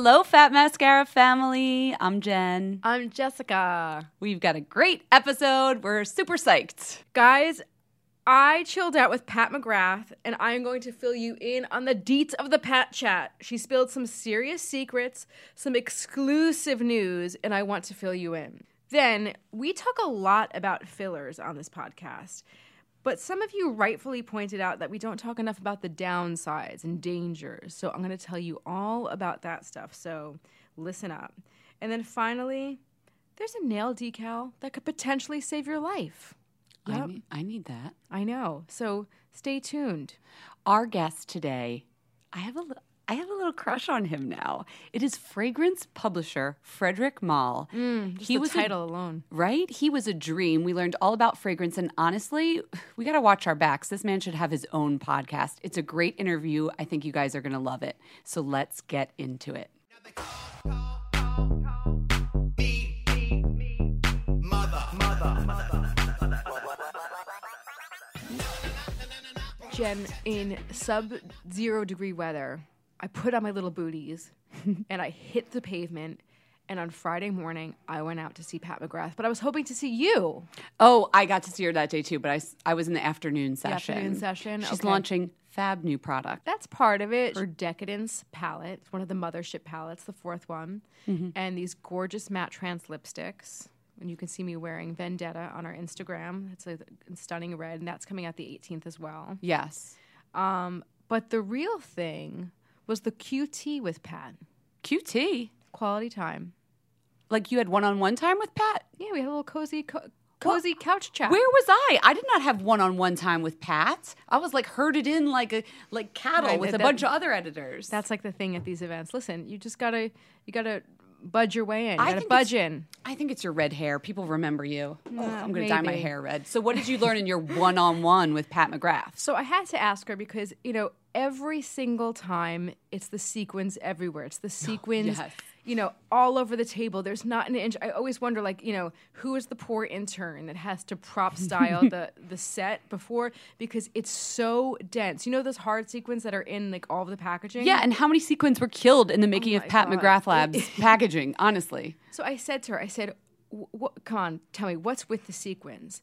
Hello, Fat Mascara family. I'm Jen. I'm Jessica. We've got a great episode. We're super psyched. Guys, I chilled out with Pat McGrath, and I'm going to fill you in on the deets of the Pat chat. She spilled some serious secrets, some exclusive news, and I want to fill you in. Then, we talk a lot about fillers on this podcast. But some of you rightfully pointed out that we don't talk enough about the downsides and dangers. So I'm going to tell you all about that stuff. So listen up. And then finally, there's a nail decal that could potentially save your life. I, Yep. need, I need that. I know. So stay tuned. Our guest today, I have a I have a little crush on him now. It is fragrance publisher Frédéric Malle. Mm, just he the was a- title alone. right? He was a dream. We learned all about fragrance, and honestly, we got to watch our backs. This man should have his own podcast. It's a great interview. I think you guys are going to love it. So let's get into it. Jen, in sub zero degree weather, I put on my little booties and I hit the pavement And on Friday morning, I went out to see Pat McGrath, but I was hoping to see you. Oh, I got to see her that day too, but I, I was in the afternoon session. afternoon session, She's okay. launching Fab new product. That's part of it. Her Decadence palette, it's one of the mothership palettes, the fourth one, and these gorgeous MatteTrance lipsticks. And you can see me wearing Vendetta on our Instagram. It's a stunning red, and that's coming out the 18th as well. Yes. Um, but the real thing was the QT with Pat. QT. Quality time. Like you had one on one time with Pat? Yeah, we had a little cozy, co- cozy couch chat. Where was I? I did not have one on one time with Pat. I was like herded in like a like cattle Right, with that- a bunch of other editors. That's like the thing at these events. Listen, you just gotta, you gotta budge your way in. You I gotta budge in. I think it's your red hair. People remember you. Uh, oh, I'm going to dye my hair red. So, what did you learn in your one on one with Pat McGrath? So I had to ask her because you know every single time it's the sequins everywhere. It's the sequins, yes. you know, all over the table. There's not an inch. I always wonder, like, you know, who is the poor intern that has to prop style the the set before because it's so dense. You know those hard sequins that are in like all of the packaging. Yeah, and how many sequins were killed in the oh making of Pat God. McGrath Labs packaging? Honestly, So I said to her, I said, "Wh- what, come on, tell me, what's with the sequins?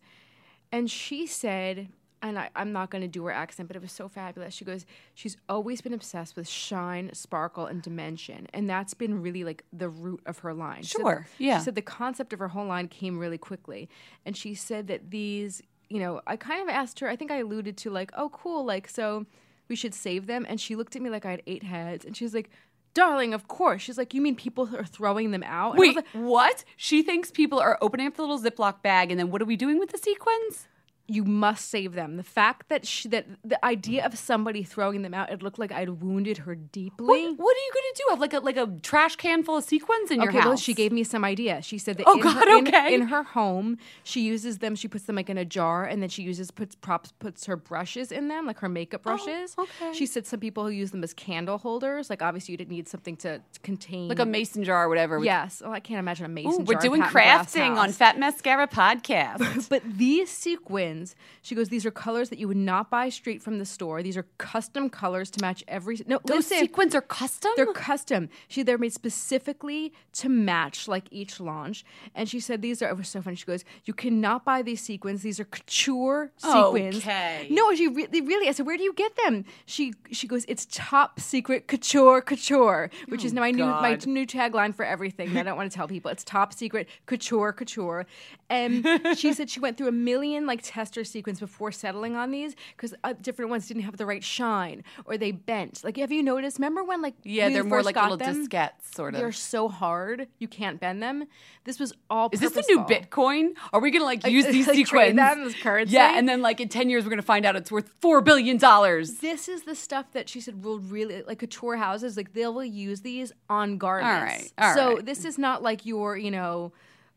And she said, and I, I'm not going to do her accent, but it was so fabulous. She goes, she's always been obsessed with shine, sparkle, and dimension. And that's been really like the root of her line. She said- Sure, yeah. She said the concept of her whole line came really quickly. And she said that these, you know, I kind of asked her, I think I alluded to like, oh, cool, like, so we should save them. And she looked at me like I had eight heads. And she was like, darling, of course. She's like, you mean people are throwing them out? And wait, like, what? She thinks people are opening up the little Ziploc bag, and then what are we doing with the sequins? You must save them. The fact that she, that the idea of somebody throwing them out, it looked like I'd wounded her deeply. What, what are you going to do? Have like a like a trash can full of sequins in your Okay, house? well, she gave me some idea. She said that Oh, in, God, her, okay. in, her home, she uses them. She puts them like in a jar, and then she uses puts props puts her brushes in them, like her makeup oh, brushes. Oh, okay. She said some people who use them as candle holders. Like obviously, you didn't need something to contain like a mason jar or whatever. Yes. Oh, I can't imagine a mason Ooh, jar. we're doing crafting on. Fat Mascara podcast. But these sequins, she goes, these are colors that you would not buy straight from the store. These are custom colors to match every. No, Those listen, sequins are custom. They're custom. She they're made specifically to match like each launch. And she said these are it was so funny. She goes, You cannot buy these sequins. These are couture sequins. Okay. No, she really really I said, Where do you get them? She she goes, It's top secret couture couture, which is now my new my new tagline for everything. that I don't want to tell people. It's top secret couture couture. And she said she went through a million like sequins before settling on these because uh, different ones didn't have the right shine or they bent. Like, have you noticed? Remember when like yeah, they're more like little them? diskettes, sort of. They're so hard you can't bend them. This was all. Is this the new. Bitcoin? Are we gonna like use these like, sequins? trade them as currency? Yeah, and then like in ten years we're gonna find out it's worth four billion dollars. This is the stuff that she said will really like couture houses. Like they will use these on garments. right, all so right. this is not like your, you know,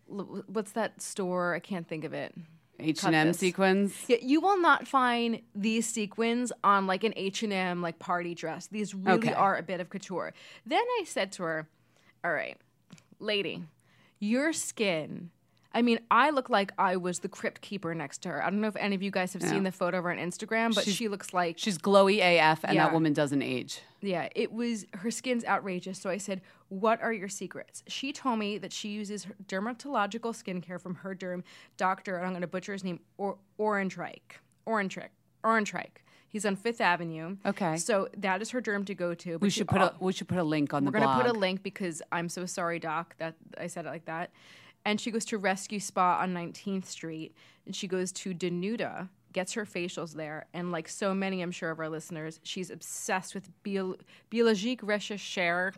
what's that store? I can't think of it. H and M sequins. Yeah, you will not find these sequins on like an H and M like party dress. These really Okay. are a bit of couture. Then I said to her, "All right, lady, your skin." I mean, I look like I was the crypt keeper next to her. I don't know if any of you guys have seen the photo of her on Instagram, but she looks like She's glowy AF, and Yeah. that woman doesn't age. yeah, it was her skin's outrageous. So I said, "What are your secrets?" She told me that she uses her dermatological skincare from her derm doctor, and I'm going to butcher his name, or Orentreich. Orange Reich. He's on Fifth Avenue. Okay. So that is her derm to go to. We should put al- a we should put a link on the. we're gonna put a link because I'm so sorry, Doc, that I said it like that. And she goes to Rescue Spa on 19th Street, and she goes to Denuda, gets her facials there, and like so many, I'm sure of our listeners, she's obsessed with bio, biologique recherche,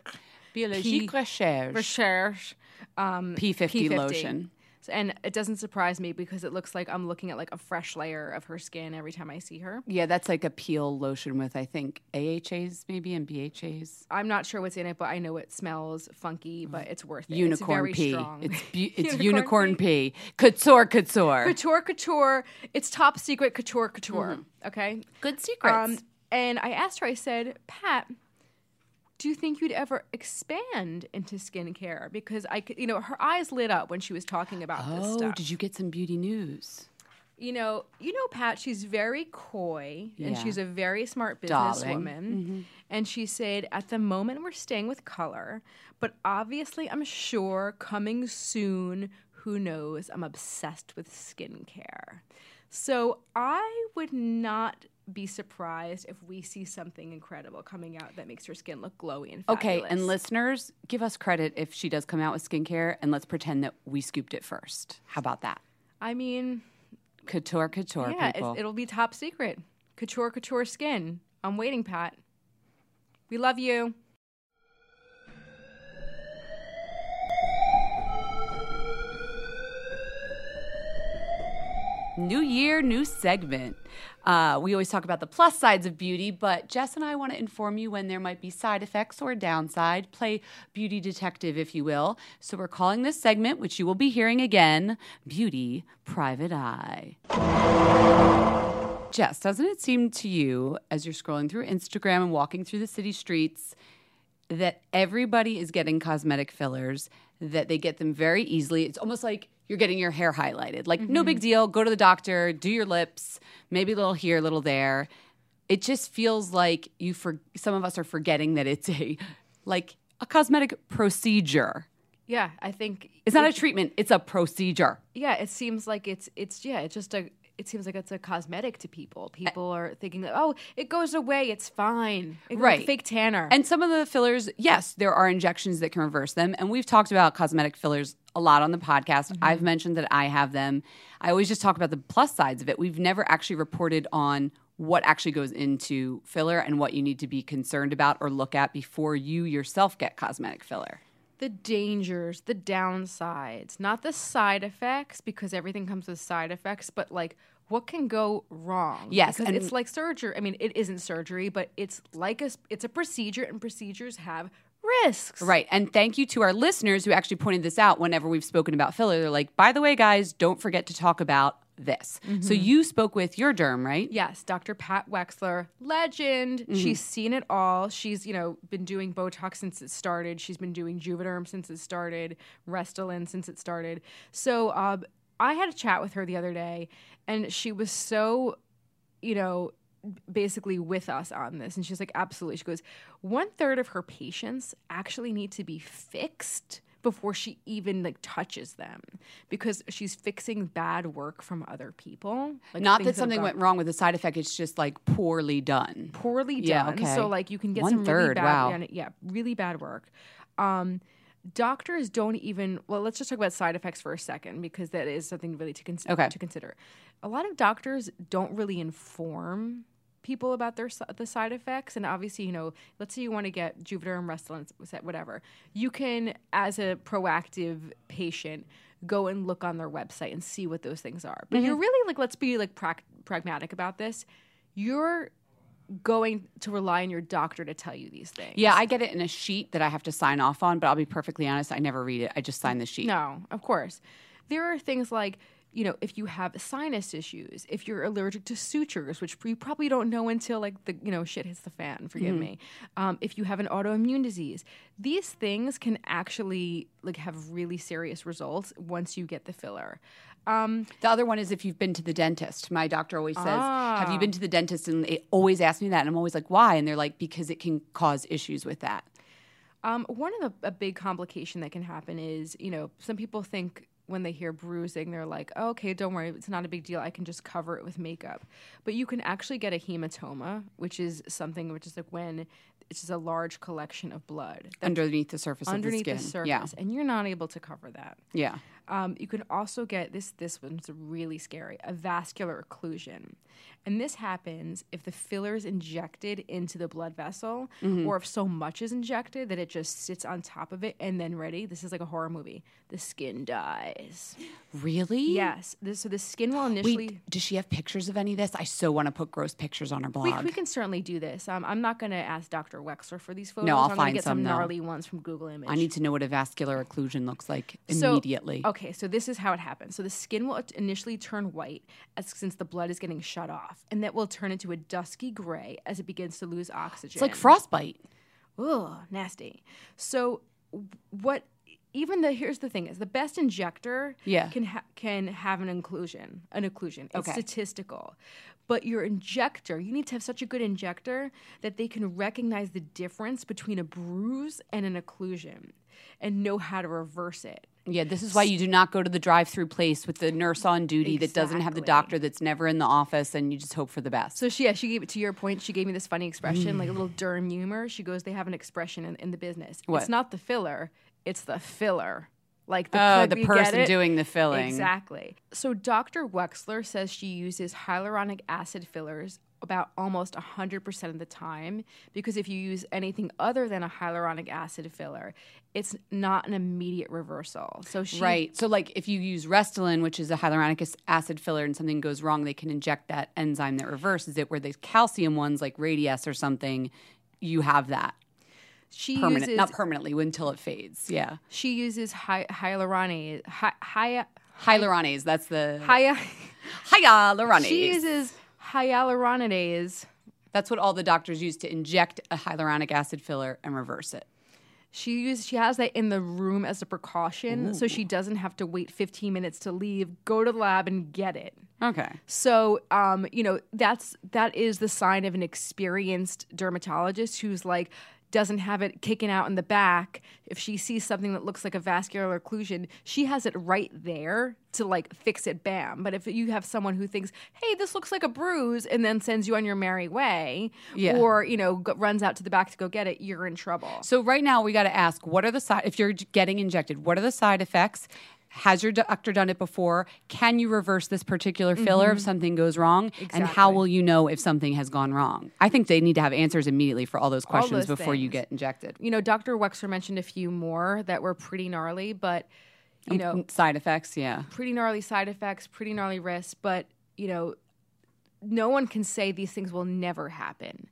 Biologique P- recherche. recherche, um, P50 lotion. So- And it doesn't surprise me because it looks like I'm looking at like a fresh layer of her skin every time I see her. Yeah, that's like a peel lotion with I think AHAs maybe and BHAs. I'm not sure what's in it, but I know it smells funky, but it's worth it. Unicorn it's very pee. Strong. It's bu- it's Unicorn unicorn, pee. Couture, couture. couture couture it's top secret couture couture okay Good secrets. um and i asked her i said pat do you think you'd ever expand into skincare because i could you know her eyes lit up when she was talking about this oh, stuff. oh, did you get some beauty news? You know, you know, Pat. She's very coy, and she's a very smart businesswoman. Businesswoman. And she said, "At the moment, we're staying with color, but obviously, I'm sure coming soon. Who knows? I'm obsessed with skincare, so I would not." Be surprised if we see something incredible coming out that makes her skin look glowy and fabulous. Okay, and listeners, give us credit if she does come out with skincare, and let's pretend that we scooped it first. How about that? I mean, Couture, couture, yeah, people. it'll be top secret. Couture, couture skin. I'm waiting, Pat. We love you. New year, new segment. Uh, we always talk about the plus sides of beauty, but Jess and I want to inform you when there might be side effects or downside. Play beauty detective, if you will. So we're calling this segment, which you will be hearing again, Beauty Private Eye. Jess, doesn't it seem to you, as you're scrolling through Instagram and walking through the city streets, that everybody is getting cosmetic fillers, that they get them very easily. It's almost like you're getting your hair highlighted. Like, no big mm-hmm. deal. Go to the doctor, do your lips, maybe a little here, a little there. It just feels like you for some of us are forgetting that it's a like a cosmetic procedure. Yeah, I think It's not a treatment, it's a procedure. yeah, it seems like it's it's yeah, it's just a it seems like it's a cosmetic to people. People are thinking that oh, it goes away, it's fine. It, like Right. fake tanner. And some of the fillers, yes, there are injections that can reverse them. And we've talked about cosmetic fillers a lot on the podcast. Mm-hmm. I've mentioned that I have them. I always just talk about the plus sides of it. We've never actually reported on what actually goes into filler and what you need to be concerned about or look at before you yourself get cosmetic filler. the dangers, the downsides, not the side effects because everything comes with side effects, but like what can go wrong? Yes, because and- it's like surgery. I mean, it isn't surgery, but it's like a it's a procedure, and procedures have risks. Right. And thank you to our listeners who actually pointed this out whenever we've spoken about filler. They're like, by the way, guys, don't forget to talk about this. So you spoke with your derm, right? Yes, Dr. Pat Wexler, legend. She's seen it all. She's, you know, been doing Botox since it started. She's been doing Juvederm since it started, Restylane since it started. So um, I had a chat with her the other day, and she was so, you know, basically with us on this. And she's like, absolutely. She goes, one third of her patients actually need to be fixed before she even like touches them because she's fixing bad work from other people. Like Not that something went wrong with the side effect, it's just like poorly done. poorly done. Yeah, okay. So like you can get One some really bad, wow. yeah, yeah, really bad work. Um, doctors don't even. Well, let's just talk about side effects for a second because that is something really to consider. Okay. To consider, a lot of doctors don't really inform people about their the side effects and obviously you know let's say you want to get juvederm restylane whatever you can as a proactive patient go and look on their website and see what those things are but Mm-hmm. you're really like let's be like prac pragmatic about this you're going to rely on your doctor to tell you these things Yeah, I get it in a sheet that I have to sign off on, but I'll be perfectly honest, I never read it. I just sign the sheet. No, of course. There are things like, you know, if you have sinus issues, if you're allergic to sutures, which you probably don't know until like the, you know, shit hits the fan, forgive me. Um, if you have an autoimmune disease, these things can actually like have really serious results once you get the filler. Um, The other one is if you've been to the dentist. My doctor always says, Have Ah. you been to the dentist? And they always ask me that. And I'm always like, Why? And they're like, Because it can cause issues with that. Um, one of the a big complication that can happen is, you know, some people think when they hear bruising, they're like, oh, okay, don't worry, it's not a big deal. I can just cover it with makeup. But you can actually get a hematoma, which is something which is like when it's just a large collection of blood Underneath the surface underneath of the, skin. Underneath the surface, Yeah. and you're not able to cover that. Yeah. Um, you can also get this. This one's really scary: a vascular occlusion, and this happens if the filler is injected into the blood vessel, Mm-hmm. or if so much is injected that it just sits on top of it, and then ready. This is like a horror movie. The skin dies. Really? Yes. This, so the skin will initially. Wait, does she have pictures of any of this? I so want to put gross pictures on her blog. we, we can certainly do this. Um, I'm not going to ask Dr. Wexler for these photos. No, I'll I'm gonna find get some, some, though. gnarly ones from Google Image. I need to know what a vascular occlusion looks like So- immediately. Okay, so this is how it happens. So the skin will initially turn white as since the blood is getting shut off, and that will turn into a dusky gray as it begins to lose oxygen. It's like frostbite. Ugh, nasty. So what even the here's the thing is the best injector Yeah. can ha- can have an inclusion an occlusion it's Okay. statistical but your injector you need to have such a good injector that they can recognize the difference between a bruise and an occlusion and know how to reverse it Yeah, this is why you do not go to the drive-through place with the nurse on duty that doesn't have the doctor that's never in the office, and you just hope for the best. So she, yeah, she gave it to your point. She gave me this funny expression, like a little mm. derm humor. She goes, "They have an expression in, in the business. What? It's not the filler, it's the filler." Like the, Oh, the person doing the filling. Exactly. So Dr. Wexler says she uses hyaluronic acid fillers about almost 100% of the time because if you use anything other than a hyaluronic acid filler, it's not an immediate reversal. So she Right. So, like, if you use Restylane, which is a hyaluronic acid filler, and something goes wrong, they can inject that enzyme that reverses it. Where the calcium ones, like Radiesse or something, you have that she permanent, uses not permanently until it fades. Yeah. she uses hy- hyaluronate hy- hy- Hyaluronase. That's the hy- hyaluronase. She uses hyaluronidase. That's what all the doctors use to inject a hyaluronic acid filler and reverse it. She uses she has that in the room as a precaution, so she doesn't have to wait 15 minutes to leave, go to the lab and get it. Okay. So, um, you know, that's that is the sign of an experienced dermatologist who's like doesn't have it kicking out in the back. If she sees something that looks like a vascular occlusion, she has it right there to like fix it bam. But if you have someone who thinks, "Hey, this looks like a bruise," and then sends you on your merry way, Yeah. or you know, go, runs out to the back to go get it, you're in trouble. So right now we got to ask: What are the side? If you're getting injected, what are the side effects? Has your doctor done it before? Can you reverse this particular filler if mm-hmm. something goes wrong? And how will you know if something has gone wrong? I think they need to have answers immediately for all those questions those before you get injected. you know, Dr. Wexler mentioned a few more that were pretty gnarly, but you um, know, Side effects, yeah. pretty gnarly side effects, pretty gnarly risks, but you know, no one can say these things will never happen.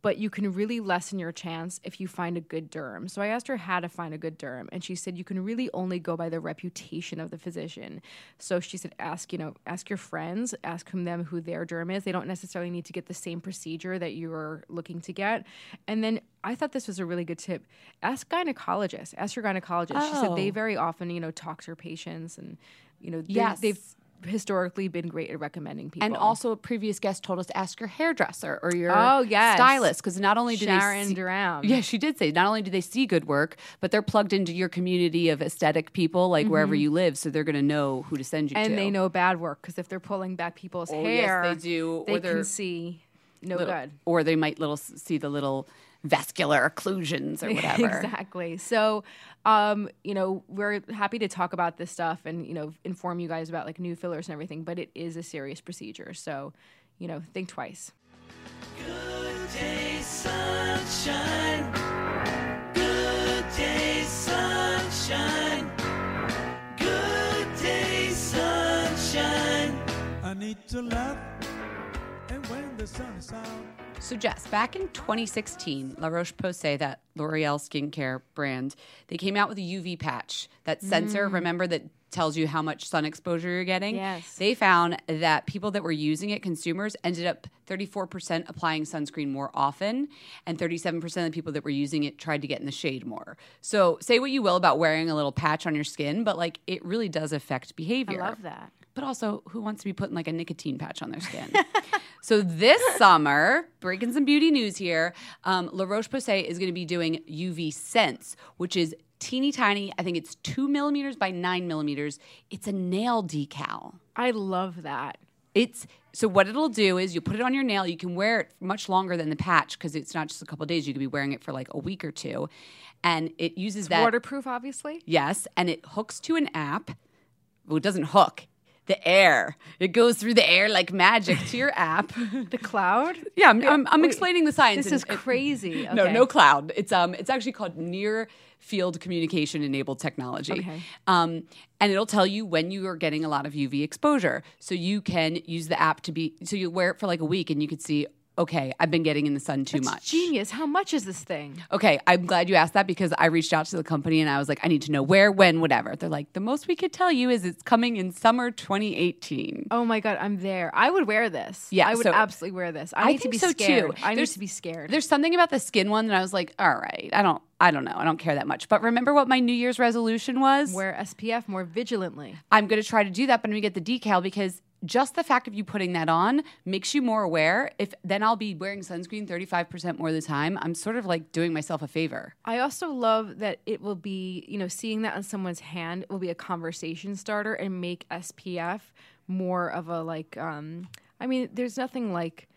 But you can really lessen your chance if you find a good derm. So I asked her how to find a good derm, and she said you can really only go by the reputation of the physician. So she said, ask you know, ask your friends, ask whom them who their derm is. They don't necessarily need to get the same procedure that you're looking to get. And then I thought this was a really good tip. Ask gynecologists. Ask your gynecologist. She said they Oh. very often, you know, talk to their patients and you know, they, Yes. they've historically been great at recommending people. And also, a previous guest told us to ask your hairdresser or your Oh, yes. stylist because not only do Sharon they see, Dorram. yeah, she did say not only do they see good work, but they're plugged into your community of aesthetic people, like wherever you live, so they're going to know who to send you to. Mm-hmm. and they know bad work because if they're pulling back people's Oh, yes, hair, they do, They can see no little- good. or they might little see the little vascular occlusions or whatever. exactly. So, um, you know, we're happy to talk about this stuff and you know inform you guys about like new fillers and everything. But it is a serious procedure, so you know, think twice. Good day, sunshine. Good day, sunshine. Good day, sunshine. I need to laugh, and when the sun is out. So, Jess, back in 2016, La Roche Posay, that L'Oreal skincare brand, they came out with a UV patch, that sensor, mm. remember, that tells you how much sun exposure you're getting? Yes. They found that people that were using it, consumers, ended up 34% applying sunscreen more often, and 37% of the people that were using it tried to get in the shade more. So, say what you will about wearing a little patch on your skin, but like it really does affect behavior. I love that. But also who wants to be putting like a nicotine patch on their skin? so this summer, breaking some beauty news here, um, La Roche Posay is going to be doing UV Sense, which is teeny tiny. I think it's two millimeters by nine millimeters. It's a nail decal. I love that. It's so what it'll do is you put it on your nail. You can wear it much longer than the patch because it's not just a couple days. You could be wearing it for like a week or two, and it uses that Waterproof, obviously. Yes, and it hooks to an app. Well, it doesn't hook. The air. It goes through the air like magic to your app. The cloud. yeah, I'm, I'm, I'm Wait, explaining the science. This is it- crazy. No, no cloud. It's um, it's actually called near field communication enabled technology. Okay. Um, and it'll tell you when you are getting a lot of UV exposure, so you can use the app to be. So you wear it for like a week, and you could see. Okay, I've been getting in the sun too That's much. Genius. How much is this thing? Okay, I'm glad you asked that because I reached out to the company and I was like, I need to know where, when, whatever. They're like, the most we could tell you is it's coming in summer 2018. Oh my god, I'm there. I would wear this. Yeah, I would so- absolutely wear this. I I need to be so, scared. too. I need to be scared. There's something about the skin one that I was like, all right, I don't, I don't know, I don't care that much. But remember what my New Year's resolution was? Wear SPF more vigilantly. I'm going to try to do that, but I'm going to get the decal because just the fact of you putting that on makes you more aware. If then I'll be wearing sunscreen 35% more of the time, I'm sort of like doing myself a favor. I also love that it will be, you know, seeing that on someone's hand will be a conversation starter and make SPF more of a like um I mean, there's nothing like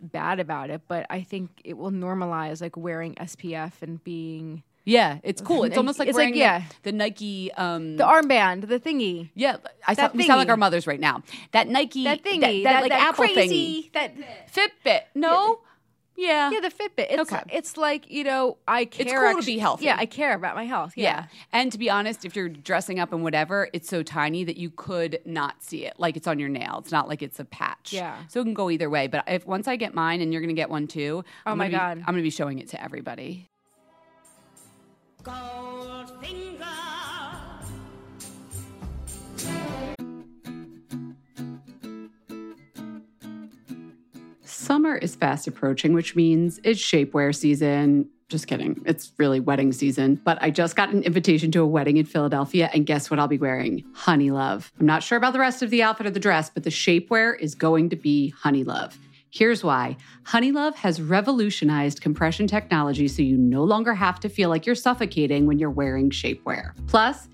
bad about it, but I think it will normalize like wearing SPF and being Yeah, it's cool. It's almost like it's like, wearing the- yeah. the, Nike. Um, the armband, the thingy. yeah, I that sound, we sound like our mothers right now. That Nike, That thingy, that, like that Apple crazy, thingy, that Fitbit. No, yeah, yeah, the Fitbit. It's Okay. it's like you know I care. It's cool to be healthy. Yeah, I care about my health. Yeah. Yeah, And to be honest, if you're dressing up and whatever, it's so tiny that you could not see it. Like it's on your nail. It's not like it's a patch. Yeah. So it can go either way. But if once I get mine and you're going to get one too, Oh I'm my gonna be- God. I'm going to be showing it to everybody. Summer is fast approaching, which means it's shapewear season. Just kidding. It's really wedding season. But I just got an invitation to a wedding in Philadelphia, and guess what I'll be wearing? Honey Love. I'm not sure about the rest of the outfit or the dress, but the shapewear is going to be Honey Love. Here's why Honeylove has revolutionized compression technology so you no longer have to feel like you're suffocating when you're wearing shapewear. Plus,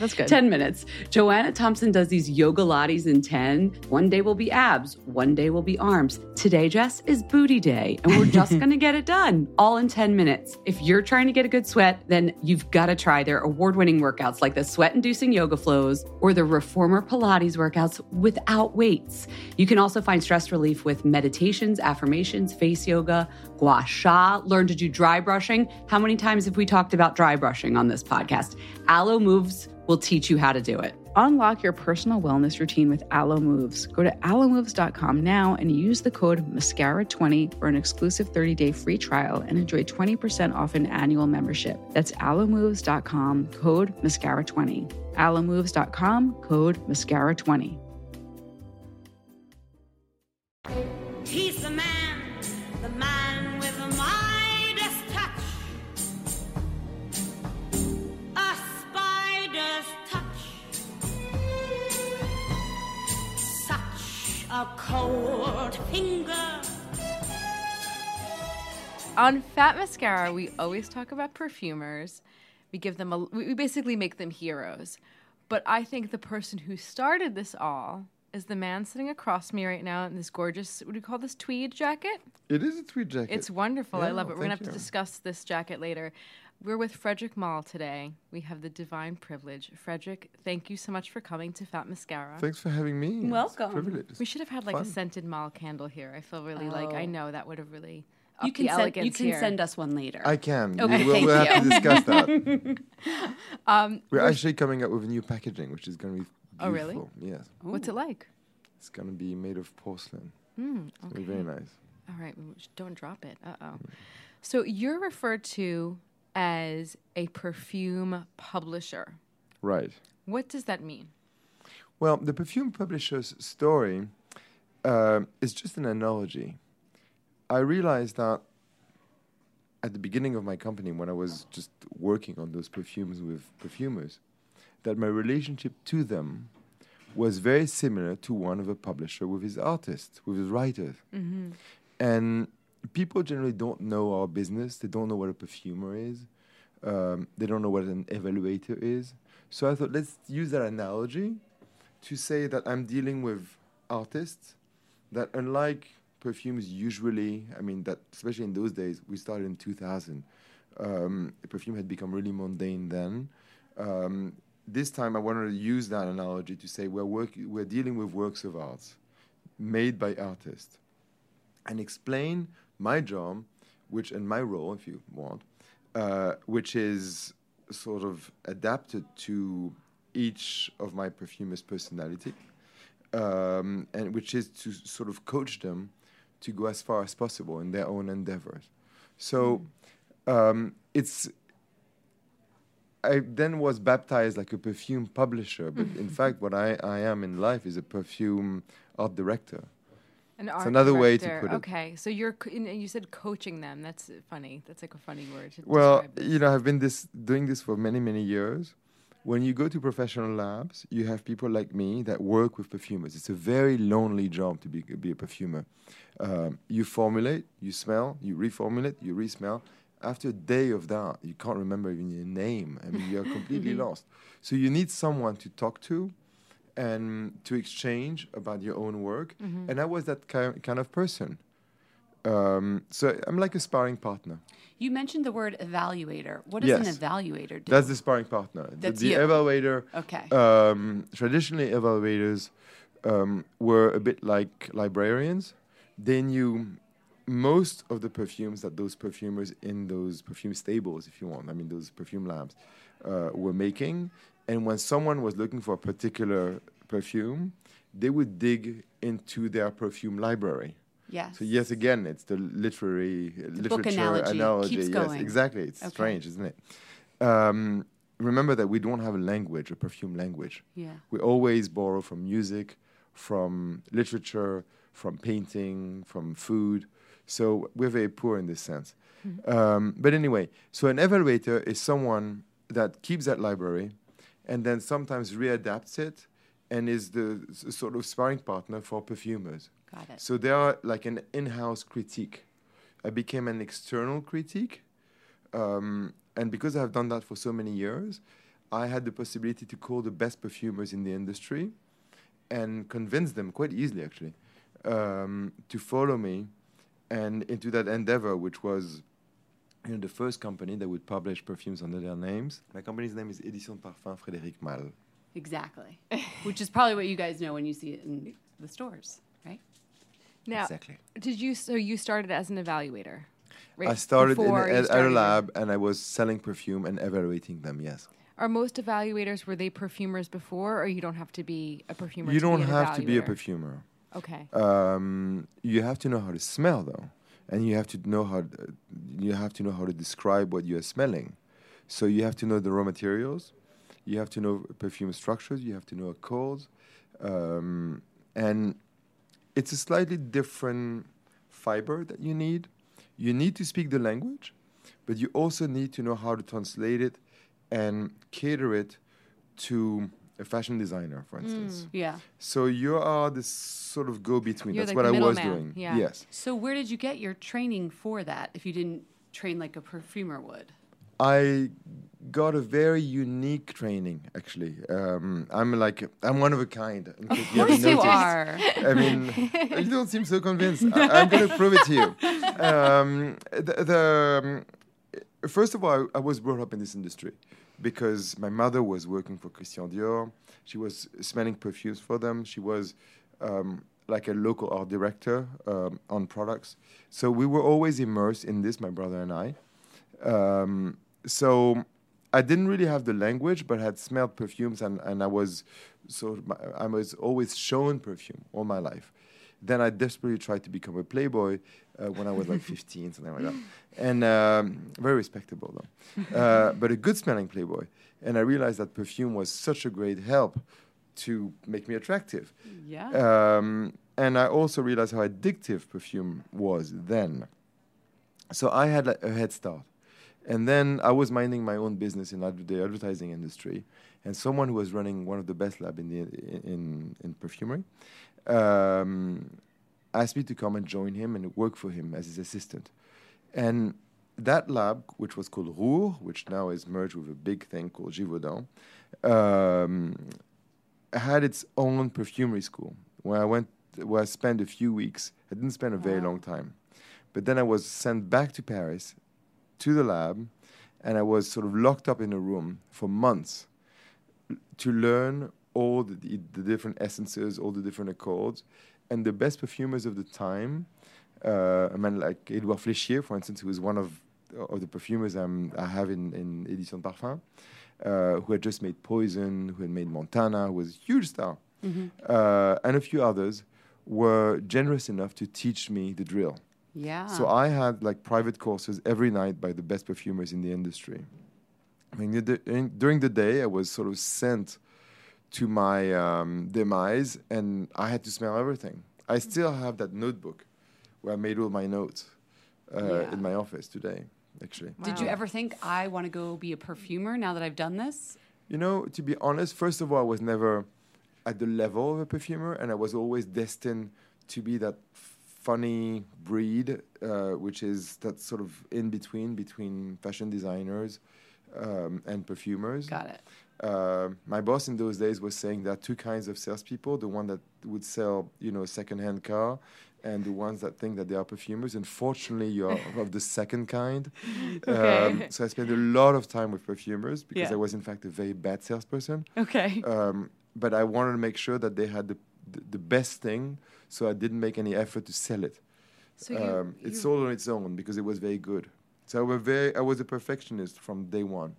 that's good. 10 minutes. Joanna Thompson does these yoga lattes in 10. One day will be abs, one day will be arms. Today, Jess, is booty day, and we're just going to get it done all in 10 minutes. If you're trying to get a good sweat, then you've got to try their award winning workouts like the sweat inducing yoga flows or the reformer Pilates workouts without weights. You can also find stress relief with meditations, affirmations, face yoga, gua sha, learn to do dry brushing. How many times have we talked about dry brushing on this podcast? Alo Moves will teach you how to do it. Unlock your personal wellness routine with Alo Moves. Go to alomoves.com now and use the code MASCARA20 for an exclusive 30-day free trial and enjoy 20% off an annual membership. That's alomoves.com, code MASCARA20. alomoves.com, code MASCARA20. He's the man, the man a cold finger. On Fat Mascara, we always talk about perfumers. We give them a, we we basically make them heroes. But I think the person who started this all is the man sitting across me right now in this gorgeous, what do you call this, tweed jacket? It is a tweed jacket. It's wonderful. I love it. We're going to thank have to discuss this jacket later. We're with Frédéric Malle today. We have the divine privilege. Frederick, thank you so much for coming to Fat Mascara. Thanks for having me. It's a Welcome. privilege. We should have had like a scented Malle candle here. I feel really like I Oh. know that would have really You can the send, elegance you can here. send us one later. I can. Okay, we'll, we'll have to discuss that. um, We're actually coming up with a new packaging, which is going to be beautiful. Oh, really? beautiful. Yes. what's it like? It's going to be made of porcelain. Mm, It's going to be very nice. All right, don't drop it. Uh oh. So you're referred to as a perfume publisher. Right. What does that mean? Well, the perfume publisher's story um is just an analogy. I realized that at the beginning of my company, when I was just working on those perfumes with perfumers, that my relationship to them was very similar to one of a publisher with his artists, with his writers. And people generally don't know our business. They don't know what a perfumer is. Um, they don't know what an evaluator is. So I thought, let's use that analogy to say that I'm dealing with artists that, unlike perfumes usually, I mean, that especially in those days, we started in 2000. Um, perfume had become really mundane then. Um, this time, I wanted to use that analogy to say we're work, we're dealing with works of art made by artists, and explain my job, which and my role, if you want, uh, which is sort of adapted to each of my perfumers' personality, um, and which is to sort of coach them to go as far as possible in their own endeavors. So um, it's. I then was baptized like a perfume publisher, but in fact, what I, I am in life is a perfume art director. An It's art another way to put it. Okay, so you're co- and you said coaching them. That's funny. That's like a funny word. Well, you know, I've been this doing this for many, many years. When you go to professional labs, you have people like me that work with perfumers. It's a very lonely job to be, be a perfumer. Um, you formulate, you smell, you reformulate, you resmell. After a day of that, you can't remember even your name. I mean, you're completely lost. So you need someone to talk to and to exchange about your own work. And I was that ki- kind of person. Um, so I'm like a sparring partner. you mentioned the word evaluator. What does Yes. an evaluator do? That's the sparring partner. The- That's the you. evaluator. Okay. Um, traditionally, evaluators um, were a bit like librarians. They knew most of the perfumes that those perfumers in those perfume stables, if you want, I mean those perfume labs, uh, were making. And when someone was looking for a particular perfume, they would dig into their perfume library. yes. So yes, again, it's the literary book literature analogy keeps yes, going. exactly. It's Okay. strange, isn't it? Um, remember that we don't have a language, a perfume language. Yeah. We always borrow from music, from literature, from painting, from food. So we're very poor in this sense. Um, but anyway, so an evaluator is someone that keeps that library and then sometimes readapts it and is the s- sort of sparring partner for perfumers. Got it. So they are like an in-house critique. I became an external critique, um, and because I've done that for so many years, I had the possibility to call the best perfumers in the industry, and convince them quite easily, actually, um, to follow me, and into that endeavor, which was. You know, the first company that would publish perfumes under their names. My company's name is Édition Parfum Frédéric Malle. Exactly. Which is probably what you guys know when you see it in the stores, right? Now, Exactly. did you? So you started as an evaluator. Right I started in a, you at, at a started lab and I was selling perfume and evaluating them. Yes, Are most evaluators were they perfumers before, or you don't have to be a perfumer? you to don't be an have to be a perfumer. Okay. Um, you have to know how to smell though, and you have to know how you have to know how to describe what you are smelling. So you have to know the raw materials, you have to know perfume structures, you have to know accords, um, and it's a slightly different fiber that you need. You need to speak the language, but you also need to know how to translate it and cater it to a fashion designer, for instance. Yeah. So you are this sort of go between. You're That's like what I was middleman, doing. yeah. Yes. So where did you get your training for that if you didn't train like a perfumer would? I got a very unique training actually. Um, I'm like I'm one of a kind. Of course you are. I mean, you don't seem so convinced. I, I'm going to prove it to you. Um, the, the um, first of all, I, I was brought up in this industry because my mother was working for Christian Dior. She was smelling perfumes for them. She was um, like a local art director um, on products. So we were always immersed in this, my brother and I. Um, so I didn't really have the language, but I had smelled perfumes, and, and I was so I was always shown perfume all my life. Then I desperately tried to become a playboy uh, when I was like 15, something like that, and um, very respectable though, uh, but a good smelling playboy. And I realized that perfume was such a great help to make me attractive. Yeah. Um, and I also realized how addictive perfume was then. So I had like, a head start. And then I was minding my own business in adver- the advertising industry, and someone who was running one of the best lab in the in in perfumery um, asked me to come and join him and work for him as his assistant. And that lab, which was called Roure, which now is merged with a big thing called Givaudan, um, had its own perfumery school where I went, where I spent a few weeks. I didn't spend a very long time, but then I was sent back to Paris, to the lab, and I was sort of locked up in a room for months to learn all the, the, the different essences, all the different accords, and the best perfumers of the time. Uh, a man like Edouard Fléchier, for instance, who was one of of the perfumers I'm, I have in, in Édition Parfum, uh, who had just made Poison, who had made Montana, who was a huge star, uh, and a few others were generous enough to teach me the drill. yeah. So I had like private courses every night by the best perfumers in the industry. I mean, the, in, during the day, I was sort of sent to my um, demise, and I had to smell everything. I still have that notebook where I made all my notes uh, Yeah. in my office today. Actually, Did you ever think I want to go be a perfumer now that I've done this? You know, to be honest, first of all, I was never at the level of a perfumer, and I was always destined to be that funny breed, uh, which is that sort of in between between fashion designers um, and perfumers. Got it. Uh, my boss in those days was saying there are two kinds of salespeople: the one that would sell, you know, a second-hand car, and the ones that think that they are perfumers. Unfortunately, you're of the second kind. Okay. Um, so I spent a lot of time with perfumers because Yeah. I was, in fact, a very bad salesperson. Okay. Um, but I wanted to make sure that they had the, the, the best thing, so I didn't make any effort to sell it. So you, um, it sold on its own because it was very good. So I was very, I was a perfectionist from day one.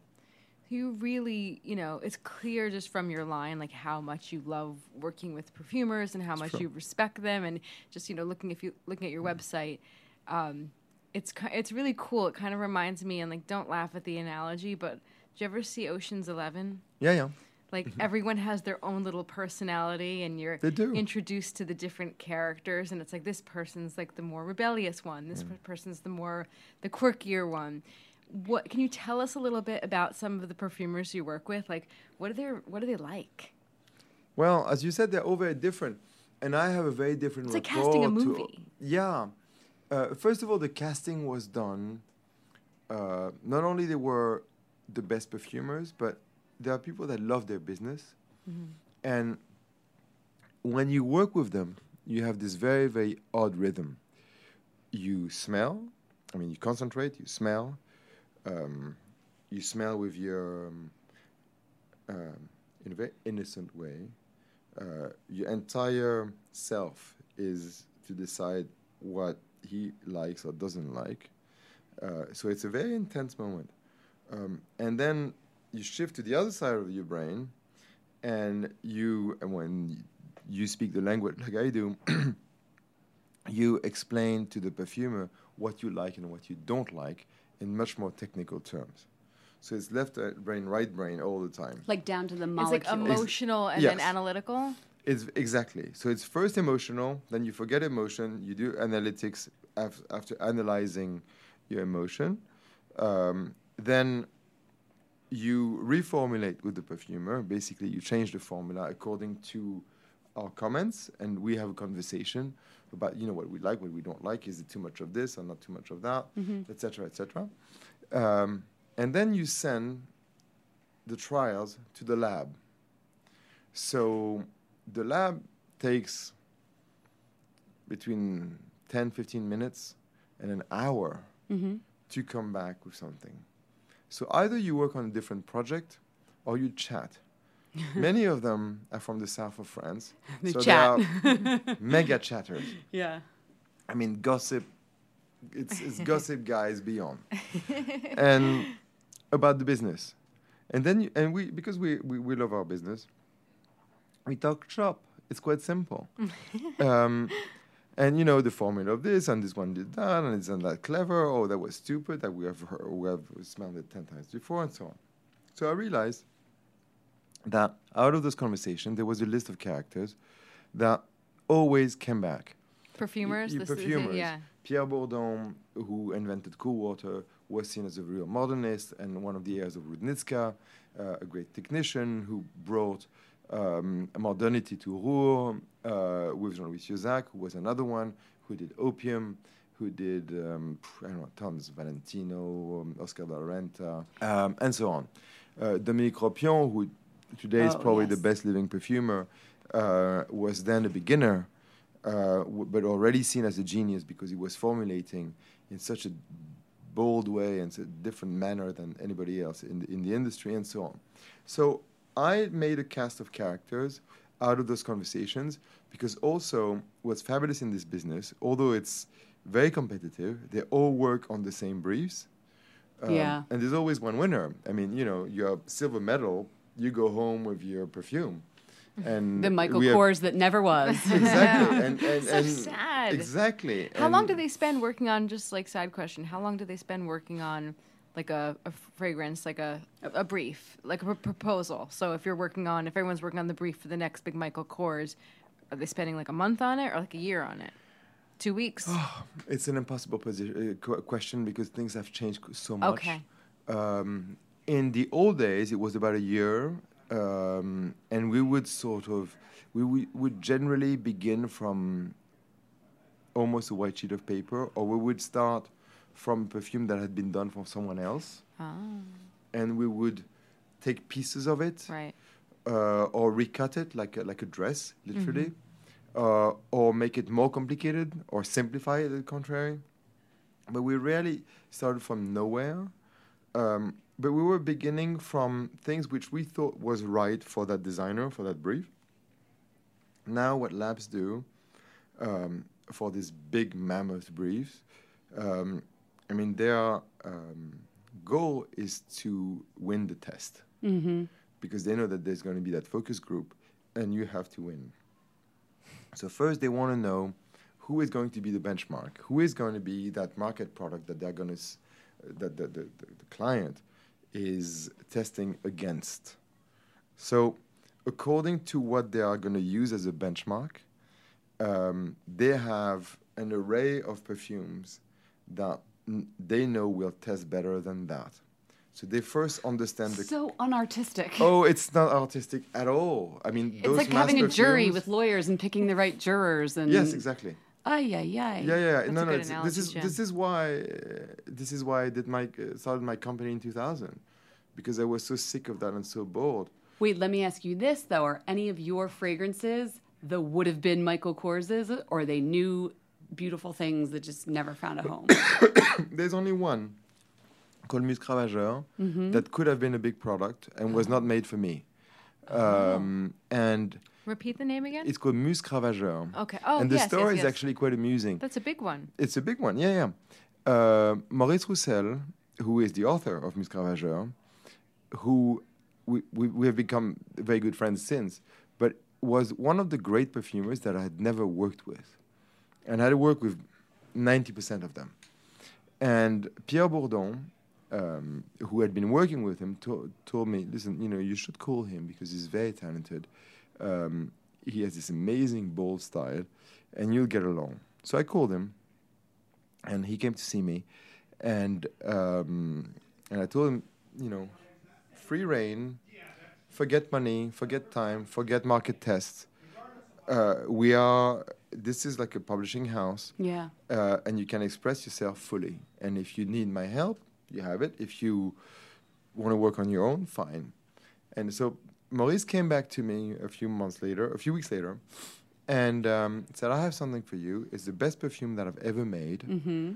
You really, you know, it's clear just from your line, like how much you love working with perfumers and how much true. you respect them, and just you know, looking if you looking at your website, um, it's it's really cool. It kind of reminds me, and like, don't laugh at the analogy, but do you ever see Ocean's Eleven? Yeah, yeah. Like everyone has their own little personality, and you're They do. introduced to the different characters, and it's like this person's like the more rebellious one, Mm. this per- person's the more the quirkier one. What can you tell us a little bit about some of the perfumers you work with? Like, what are they what are they like? Well, as you said, they're all very different, and I have a very different. It's like casting a rapport to- movie. yeah. Uh, first of all, the casting was done. Uh, not only they were the best perfumers, but there are people that love their business, and when you work with them, you have this very very odd rhythm. You smell. I mean, you concentrate. You smell. Um, you smell with your um, um, in a very innocent way. Uh, your entire self is to decide what he likes or doesn't like. Uh, so it's a very intense moment. Um, and then you shift to the other side of your brain, and you, when you speak the language like I do, you explain to the perfumer what you like and what you don't like in much more technical terms. So it's left brain, right brain all the time. Like down to the It's like emotional and then Yes. analytical. It's exactly. So it's first emotional, then you forget emotion. You do analytics af- after analyzing your emotion. Um, then you reformulate with the perfumer. Basically, you change the formula according to our comments, and we have a conversation about you know what we like, what we don't like. Is it too much of this or not too much of that, etc., etc. Um, and then you send the trials to the lab. So the lab takes between 10, 15 minutes and an hour to come back with something. So either you work on a different project or you chat. Many of them are from the south of France. They so chat. they are mega chatters. yeah. I mean, gossip. It's, it's gossip guys beyond, and about the business, and then you, and we because we, we we love our business. We talk shop. It's quite simple, um, and you know the formula of this and this one did that and isn't that clever or that was stupid that we have heard, we have smelled it ten times before and so on. So I realized that out of those conversations there was a list of characters that always came back. Perfumers, Y- y this perfumers. yeah. Pierre Bourdon, who invented cool water, was seen as a real modernist and one of the heirs of Roudnitska, uh, a great technician who brought um, modernity to Roure uh, with Jean-Louis Sieuzac, who was another one who did opium, who did, um, I don't know, tons, Valentino, um, Oscar de la Renta, um, and so on. Uh, Dominique Ropion, who today is Oh, probably the best living perfumer, uh, was then a beginner uh, w- but already seen as a genius because he was formulating in such a bold way and a different manner than anybody else in the, in the industry and so on. So I made a cast of characters out of those conversations because also what's fabulous in this business, although it's very competitive, they all work on the same briefs. Um, Yeah. And there's always one winner. I mean, you know, you're silver medal, you go home with your perfume. And The Michael we have- Kors that never was. exactly. and, and, So and sad. Exactly. How long do they spend working on just like side question? How long do they spend working on like a, a fragrance, like a, a brief, like a pr- proposal? So if you're working on, if everyone's working on the brief for the next big Michael Kors, are they spending like a month on it or like a year on it? Two weeks? It's an impossible posi- uh, qu- question because things have changed so much. Okay. Um, in the old days, it was about a year, um, and we would sort of, we, we would generally begin from almost a white sheet of paper, or we would start from perfume that had been done for someone else, Ah, and we would take pieces of it, right. uh, or recut it like a, like a dress, literally, uh, or make it more complicated, or simplify it, the contrary. But we really started from nowhere. Um, but we were beginning from things which we thought was right for that designer, for that brief. Now, what labs do um, for these big mammoth briefs, um, I mean, their um, goal is to win the test mm-hmm. because they know that there's going to be that focus group and you have to win. So first they want to know who is going to be the benchmark, who is going to be that market product that they're going to, s- that the, the, the, the client is testing against. So, according to what they are going to use as a benchmark, um, they have an array of perfumes that n- they know will test better than that. So they first understand the. So unartistic. oh, it's not artistic at all. I mean, it's those like having a jury with lawyers and picking the right jurors. And Yes, exactly. Ay, ay, ay. Yeah, yeah. That's no, no. It's, this is Jen. this is why uh, this is why I did my uh, started my company in 2000 because I was so sick of that and so bored. Wait, let me ask you this though: Are any of your fragrances the would have been Michael Kors's, or are they new, beautiful things that just never found a home? There's only one called Musc Ravageur Mm-hmm. that could have been a big product and was not made for me. Um, and Repeat the name again. it's called Musc Ravageur. Okay. Oh, and the yes, yes, story is yes. actually quite amusing. That's a big one. It's a big one, yeah, yeah. Uh, Maurice Roucel, who is the author of Musc Ravageur, who we, we, we have become very good friends since, but was one of the great perfumers that I had never worked with. And I had worked with 90% of them. And Pierre Bourdon, um, who had been working with him, to- told me, listen, you know, you should call him because he's very talented. Um, he has this amazing, bold style, and you'll get along. So I called him, and he came to see me, and um, and I told him, you know, free reign, forget money, forget time, forget market tests. Uh, we are. This is like a publishing house yeah. uh, and you can express yourself fully. And if you need my help, you have it. If you want to work on your own, fine. And so Maurice came back to me a few months later, a few weeks later, and um, said, "I have something for you. It's the best perfume that I've ever made. Mm-hmm.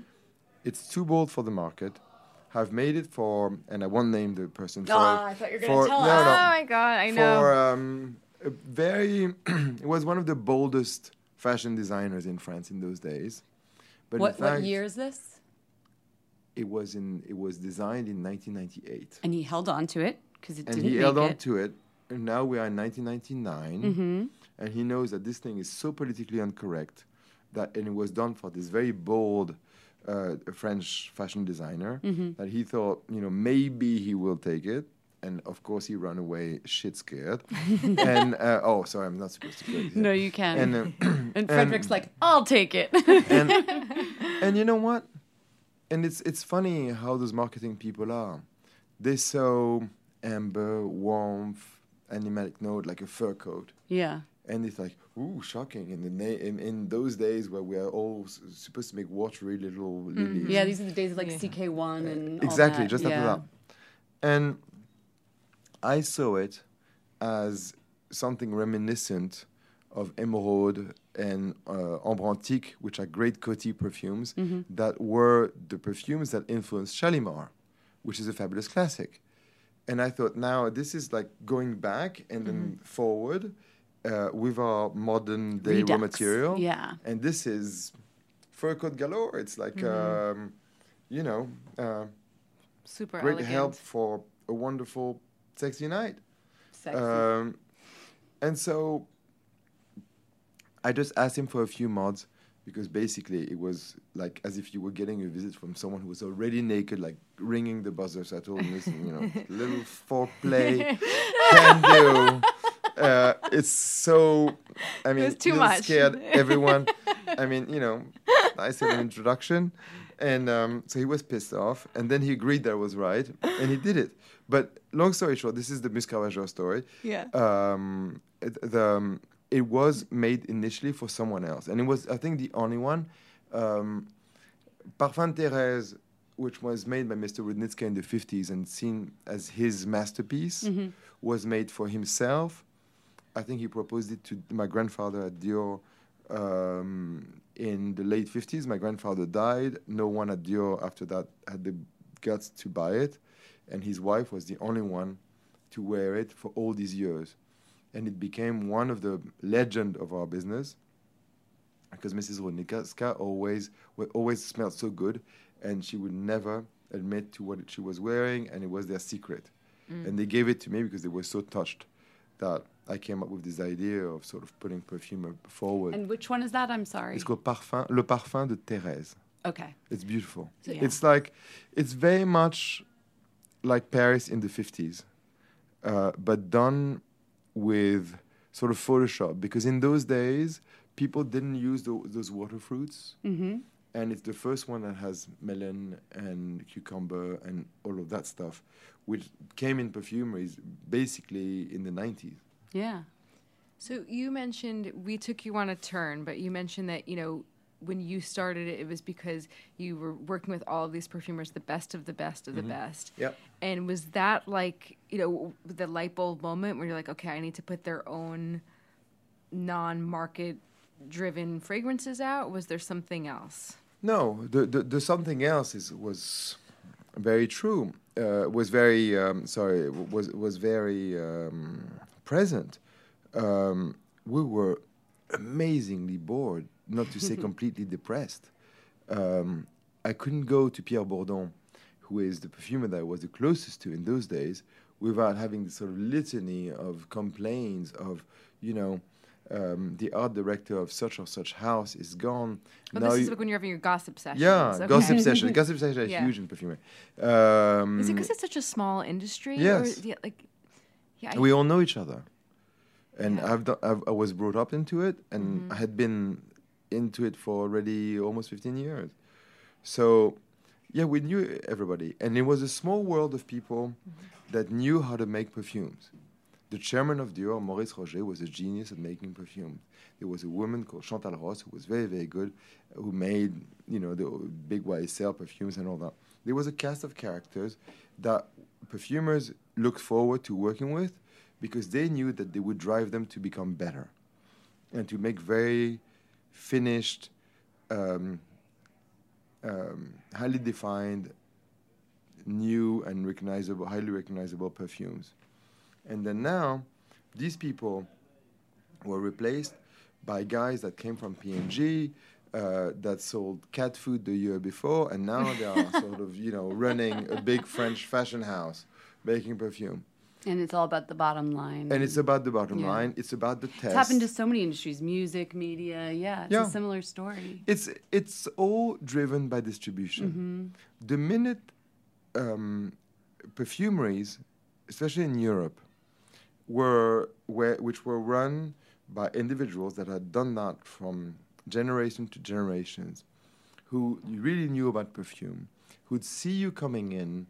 It's too bold for the market. I've made it for, and I won't name the person. For, Ah, I thought you were gonna tell no, us. no, Oh my god, I know. for um, a very, it was one of the boldest fashion designers in France in those days. But What what year is this? It was in. It was designed in 1998, And he held on to it because it and didn't he make held on to it. And now we are in 1999, Mm-hmm. and he knows that this thing is so politically incorrect that, and it was done for this very bold uh, French fashion designer Mm-hmm. that he thought, you know, maybe he will take it. And of course, he ran away shit scared. and uh, oh, sorry, I'm not supposed to. No, you can. And, And, uh, Frederick's like, I'll take it. and and you know what? And it's it's funny how those marketing people are. They so amber, warmth, animalic note like a fur coat, yeah. and it's like ooh, shocking. In the na- in, in those days where we are all s- supposed to make watery little lilies. Yeah, these are the days of like CK1 and all exactly, that. just yeah. after that. And I saw it as something reminiscent of Emeraude and uh, Ambre Antique, which are great Coty perfumes Mm-hmm. that were the perfumes that influenced Shalimar, which is a fabulous classic. And I thought, now this is like going back and then Mm-hmm. forward uh, with our modern day raw material. yeah. And this is fur coat galore. It's like, Mm-hmm. um, you know, uh, Super great elegant. help for a wonderful, sexy night. Sexy. Um, and so I just asked him for a few mods because basically it was like as if you were getting a visit from someone who was already naked, like ringing the buzzers told him, listen, you know, little foreplay can do. Uh, it's so, I mean, was too much. scared everyone. I mean, you know, I said an introduction. And um, so he was pissed off. And then he agreed that I was right. And he did it. But long story short, this is the Musc Ravageur story. Yeah. Um, it, the, um, it was made initially for someone else. And it was, I think, the only one. Um, Parfum Thérèse, which was made by Mr. Roudnitska in the 50s and seen as his masterpiece, was made for himself. I think he proposed it to my grandfather at Dior um, in the late 50s. My grandfather died. No one at Dior after that had the guts to buy it. And his wife was the only one to wear it for all these years. And it became one of the legend of our business because Mrs. Roudnitska always always smelled so good, and she would never admit to what she was wearing, and it was their secret. And they gave it to me because they were so touched that I came up with this idea of sort of putting perfume forward. and which one is that? I'm sorry. it's called Parfum, Le Parfum de Thérèse. okay. It's beautiful. So, Yeah. It's like, it's very much like Paris in the 50s, uh, but done with sort of Photoshop. Because in those days, people didn't use tho- those water fruits. Mm-hmm. And it's the first one that has melon and cucumber and all of that stuff, which came in perfumeries basically in the 90s. Yeah. So you mentioned we took you on a turn, but you mentioned that you know when you started it, it was because you were working with all of these perfumers, the best of the best of the best. Yep. And was that like you know the light bulb moment where you're like, okay, I need to put their own non-market driven fragrances out? Was there something else? No, the, the, the something else is was very true. Uh, was very um, sorry. Was was very um, present. Um, we were amazingly bored, not to say completely depressed. Um, I couldn't go to Pierre Bourdon, who is the perfumer that I was the closest to in those days, without having this sort of litany of complaints of, you know, um, the art director of such or such house is gone. Oh, Now this is like when you're having your gossip sessions. yeah, okay. gossip session. Gossip session is Yeah. huge in perfumery. Um, Is it because it's such a small industry? Yes. Or, yeah, like, yeah. We all know each other, and Yeah. Mm-hmm. I've, done, I've I was brought up into it, and I had been into it for already almost fifteen years. So, yeah, we knew everybody, and it was a small world of people Mm-hmm. that knew how to make perfumes. The chairman of Dior, Maurice Roger, was a genius at making perfumes. There was a woman called Chantal Roos who was very, very good, who made you know the big YSL perfumes and all that. There was a cast of characters that perfumers looked forward to working with because they knew that they would drive them to become better and to make very finished, um, um, highly defined, new and recognizable, highly recognizable perfumes. And then now, these people were replaced by guys that came from P&G, uh, that sold cat food the year before, and now they are sort of, you know, running a big French fashion house making perfume. And it's all about the bottom line. And it's about the bottom Yeah. line. It's about the test. It's happened to so many industries, music, media. Yeah, it's Yeah. a similar story. It's it's all driven by distribution. The minute um, perfumeries, especially in Europe, were where, which were run by individuals that had done that from generation to generations, who really knew about perfume, who'd see you coming in,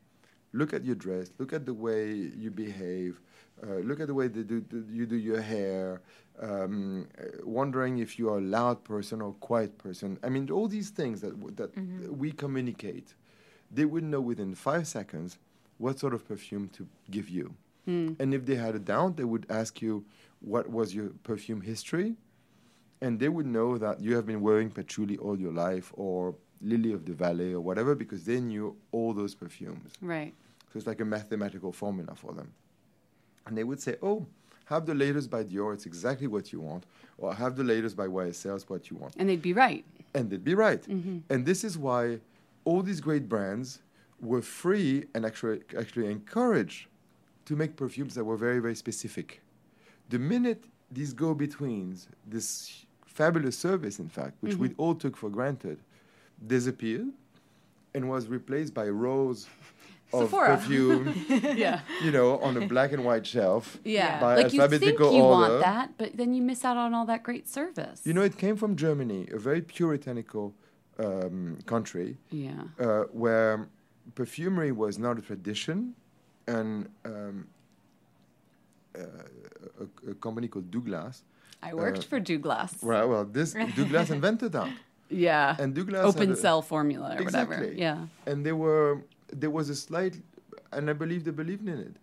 look at your dress, look at the way you behave, uh, look at the way they do, do, you do your hair, um, uh, wondering if you are a loud person or quiet person. I mean, all these things that, w- that we communicate, they would know within five seconds what sort of perfume to give you. And if they had a doubt, they would ask you, what was your perfume history? and they would know that you have been wearing patchouli all your life or lily of the valley or whatever because they knew all those perfumes Right. so it's like a mathematical formula for them and they would say oh have the latest by dior it's exactly what you want or have the latest by ysl it's what you want And they'd be right. and they'd be right. Mm-hmm. And this is why all these great brands were free and actually actually encouraged to make perfumes that were very very specific. The minute these go-betweens, this fabulous service, in fact, which we mm-hmm. all took for granted, disappeared and was replaced by rows of Sephora. perfume, Yeah. you know, on a black and white shelf. Yeah. By like you think you order. want that, but then you miss out on all that great service. You know, it came from Germany, a very puritanical um, country, Yeah. uh, where perfumery was not a tradition, and um, uh, a, a company called Douglas. I worked Uh, for Douglas. Well, well, this Douglas invented that, Yeah. and Douglas Open a- cell formula or whatever. Yeah. and they were there was a slight, and I believe they believed in it.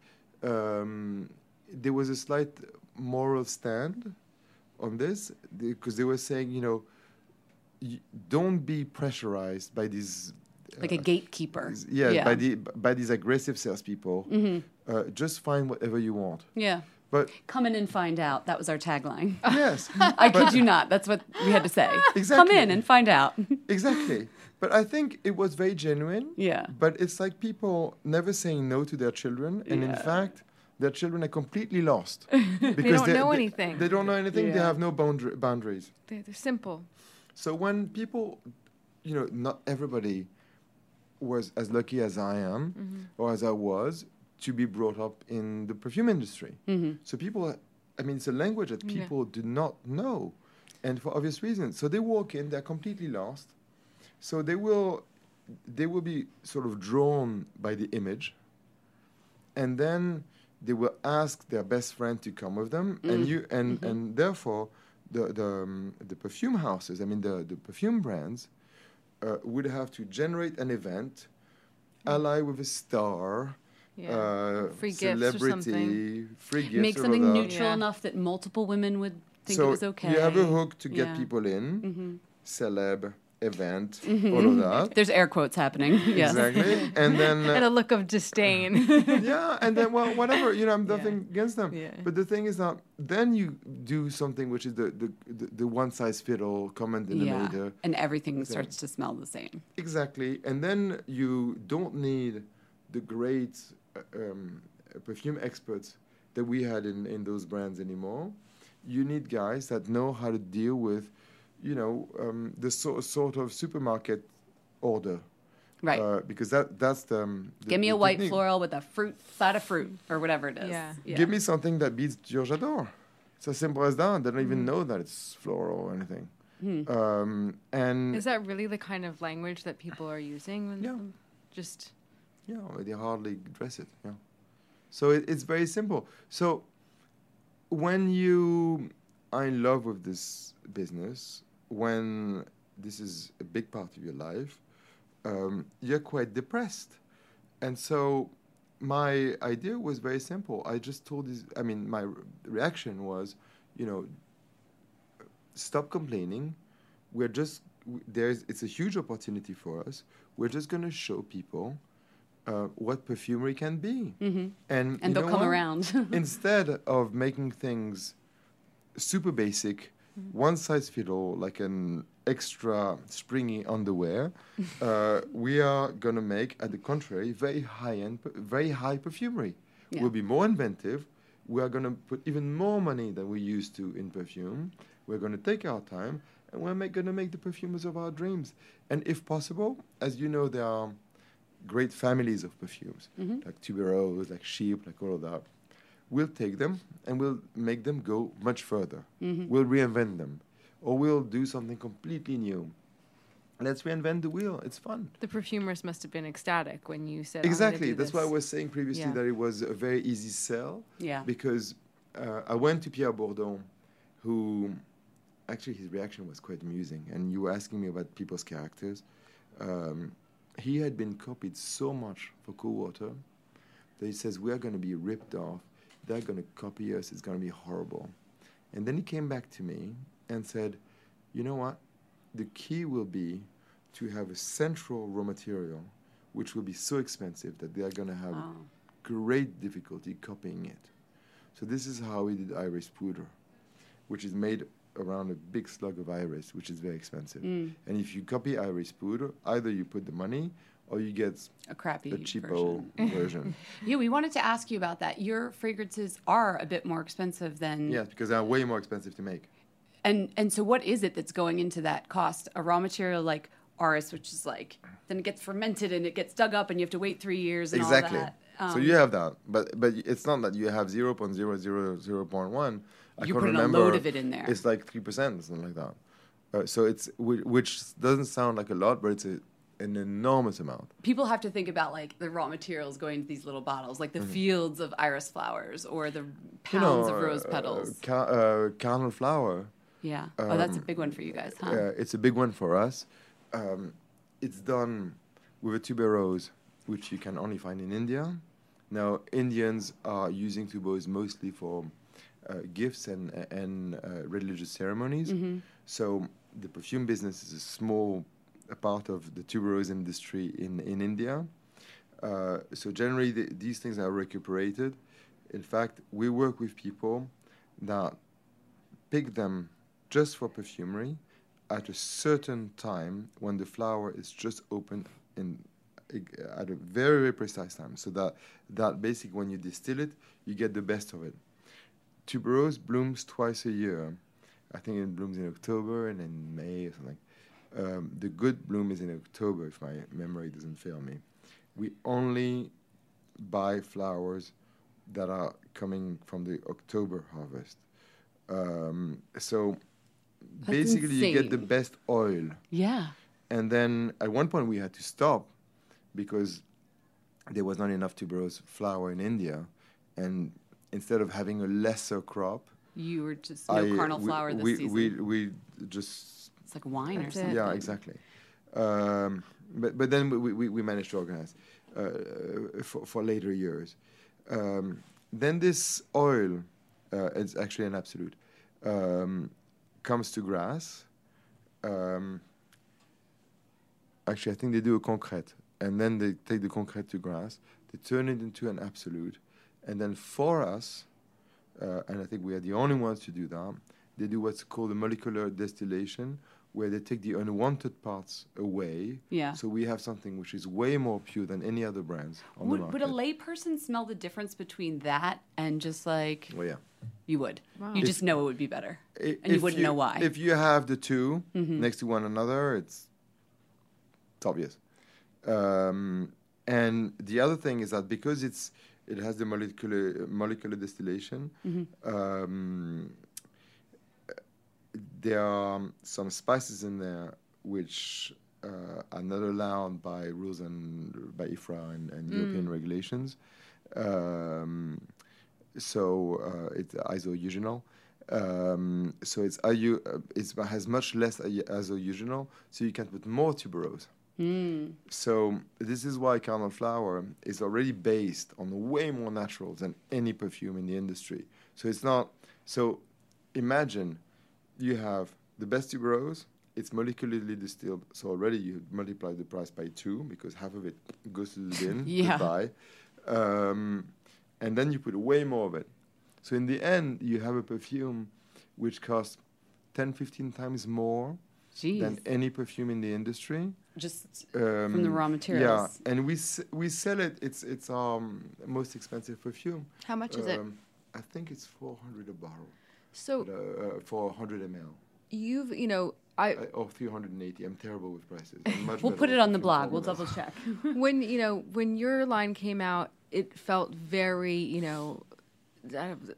Um, there was a slight moral stand on this because they were saying, you know, y- don't be pressurized by these Like a gatekeeper. Is- Yeah, by the by these aggressive salespeople. Uh, just find whatever you want. yeah. But Come in and find out. That was our tagline. yes, I kid you not. That's what we had to say. Exactly. Come in and find out. exactly. But I think it was very genuine. Yeah. But it's like people never saying no to their children, and in fact, their children are completely lost because they don't know they- anything. They don't know anything. They have no boundar- boundaries. They're, they're simple. So when people, you know, not everybody was as lucky as I am, mm-hmm. or as I was, to be brought up in the perfume industry. So people, I mean, it's a language that people do not know, and for obvious reasons. So they walk in, they're completely lost. So they will, they will be sort of drawn by the image, and then they will ask their best friend to come with them, and you, and and therefore, the the um, the perfume houses, I mean the the perfume brands, uh, would have to generate an event, ally with a star. Yeah. Uh, Free gifts or something. free gifts, Make something neutral Yeah. enough that multiple women would think so it was okay. you have a hook to get Yeah. Mm-hmm. people in, celeb, event, all of that. There's air quotes happening. yes. Exactly, and then uh, And a look of disdain. yeah, and then well, whatever you know, I'm nothing against them. Yeah. But the thing is that then you do something which is the the, the, the one size fit all comment in Yeah. the And everything starts to smell the same. Exactly, and then you don't need the great um, perfume experts that we had in, in those brands anymore. You need guys that know how to deal with, you know, um, the so, sort of supermarket order. Right. Uh, because that that's the, um, the Give me the a white technique. floral with a fruit side of fruit or whatever it is. Yeah. Give me something that beats Dior J'adore. It's as simple as that. They don't Mm-hmm. even know that it's floral or anything. Hmm. Um, and Is that really the kind of language that people are using? When Yeah. Just Yeah, they hardly dress it. Yeah. So it, it's very simple. So when you are in love with this business, when this is a big part of your life, um, you're quite depressed. And so my idea was very simple. I just told this, I mean, my re- reaction was, you know, stop complaining. We're just, there's, it's a huge opportunity for us. We're just going to show people uh, what perfumery can be. And, And they'll come what? around. Instead of making things super basic, one size fit all, like an extra springy underwear, uh, we are going to make, at the contrary, very high end, very high perfumery. Yeah. We'll be more inventive. We are going to put even more money than we used to in perfume. We're going to take our time and we're going to make the perfumers of our dreams. And if possible, as you know, there are great families of perfumes, like tuberose, like chypre, like all of that. We'll take them and we'll make them go much further. We'll reinvent them, or we'll do something completely new. Let's reinvent the wheel. It's fun. the perfumers must have been ecstatic when you said "I'm Exactly. do That's why I was saying previously Yeah. that it was a very easy sell. Yeah. Because uh, I went to Pierre Bourdon, who actually his reaction was quite amusing. And you were asking me about people's characters. Um, he had been copied so much for Cool Water that he says we are going to be ripped off. They're going to copy us. It's going to be horrible. And then he came back to me and said, "You know what? The key will be to have a central raw material, which will be so expensive that they are going to have Wow. great difficulty copying it. So this is how we did Iris Poudre, which is made around a big slug of iris, which is very expensive. Mm. And if you copy Iris Poudre, either you put the money or you get a crappy, a cheapo version. version. yeah, we wanted to ask you about that. Your fragrances are a bit more expensive than yes, because they're way more expensive to make. And and so, what is it that's going into that cost? A raw material like iris, which is like then it gets fermented and it gets dug up, and you have to wait three years. exactly. Um, so you have that, but but it's not that you have zero point zero zero zero point one. I You put a load of it in there. It's like three percent, something like that. Uh, so it's which doesn't sound like a lot, but it's a, an enormous amount. people have to think about like the raw materials going into these little bottles, like the fields of iris flowers or the Mm-hmm. You know, pounds of rose uh, petals. ca- uh, flower. yeah. oh, that's a um, big one for you guys, huh? Uh, it's a big one for us. Um, it's done with a tuberose, which you can only find in India. Now, Indians are using tuberose mostly for uh, gifts and and uh, religious ceremonies. So the perfume business is a small a part of the tuberose industry in in India. Uh, so generally, the, these things are recuperated. In fact, we work with people that pick them just for perfumery at a certain time when the flower is just open in at a very very precise time so that that basically when you distill it you get the best of it tuberose blooms twice a year i think it blooms in october and in may or something Um, the good bloom is in October, if my memory doesn't fail me. We only buy flowers that are coming from the October harvest. Um, so basically, you get the best oil. Yeah. And then at one point we had to stop because there was not enough tuberose flower in India, and instead of having a lesser crop, You were just no I- carnal we, flower this we, season. we we just it's like wine or something. yeah exactly. Um, but but then we, we, we managed to organize uh, for for later years. Um, then this oil, uh, it's actually an absolute, um, comes to Grasse. Um, actually, I think they do a concrete, and then they take the concrete to Grasse. They turn it into an absolute, and then for us, uh, and I think we are the only ones to do that. They do what's called a molecular distillation, where they take the unwanted parts away. Yeah. So we have something which is way more pure than any other brands on the Would, market. would a layperson smell the difference between that and just like Well, yeah. you would? You just know it would be better, I- and you wouldn't know why. Mm-hmm. If you have the 2 next to one another, it's, it's obvious. Um, and the other thing is that because it's it has the molecular molecular distillation, Mm-hmm. um, there are some spices in there which uh, are not allowed by rules and by IFRA and, and Mm. European regulations. Um, so uh, it's isoeugenol. Um, so it's IU, uh, it's, it has much less i- isoeugenol, so you can put more tuberose. So this is why Carnal flower is already based on way more naturals than any perfume in the industry. So it's not. So imagine you have the best tuberose. It's molecularly distilled, so already you multiply the price by two because half of it goes to the bin. Yeah. Um, and then you put way more of it. So in the end, you have a perfume which costs 10, 15 times more Jeez, than any perfume in the industry. just Um, from the raw materials. Yeah, and we s- we sell it. It's it's our most expensive perfume. How much is it? Um, I think it's 400 a bottle So uh, uh, for 100 ml you've, you know, I uh, or 380. I'm terrible with prices. Much We'll put it on the blog. We'll double check. when you know when your line came out, it felt very, you know,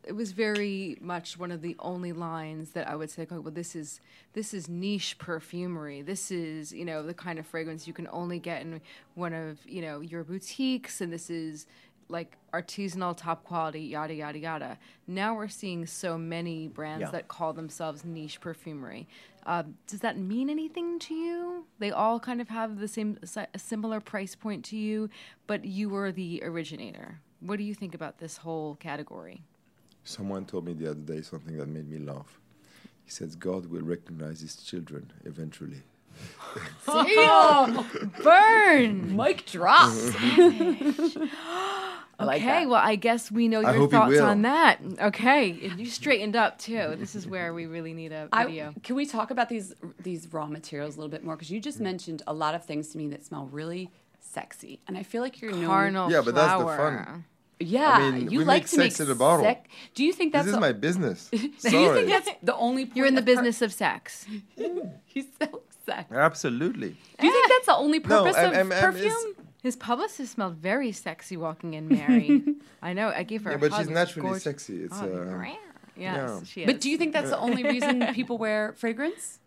it was very much one of the only lines that I would say, well, this is this is niche perfumery. This is you know the kind of fragrance you can only get in one of you know your boutiques, and this is like artisanal, top quality, yada yada yada. Now we're seeing so many brands Yeah. that call themselves niche perfumery. Um, does that mean anything to you? They all kind of have the same, a similar price point to you, but you were the originator. What do you think about this whole category? Someone told me the other day something that made me laugh. He says God will recognize his children eventually. Damn! Oh, burn! Mic drop. I like okay, that. well, I guess we know your thoughts on that. Okay, and you straightened up too. This is where we really need a video. can we talk about these these raw materials a little bit more? Because you just mm-hmm. mentioned a lot of things to me that smell really sexy, and I feel like you're known. Carnal Yeah, but that's the fun. Yeah, I mean, you we like make to sex make in a bottle. sec- Do you think that's this is a- my business. Do you Sorry. think that's the only? Point You're in the of per- business of sex. He's so sex. Absolutely. Do you think that's the only No, purpose I'm- of I'm- I'm- perfume? His publicist smelled very sexy walking in, Mary. I know. I gave her. Yeah, a but hug. she's It's naturally gorgeous. sexy. It's Oh, uh, yes, yeah. she is. But do you think that's the only reason people wear fragrance?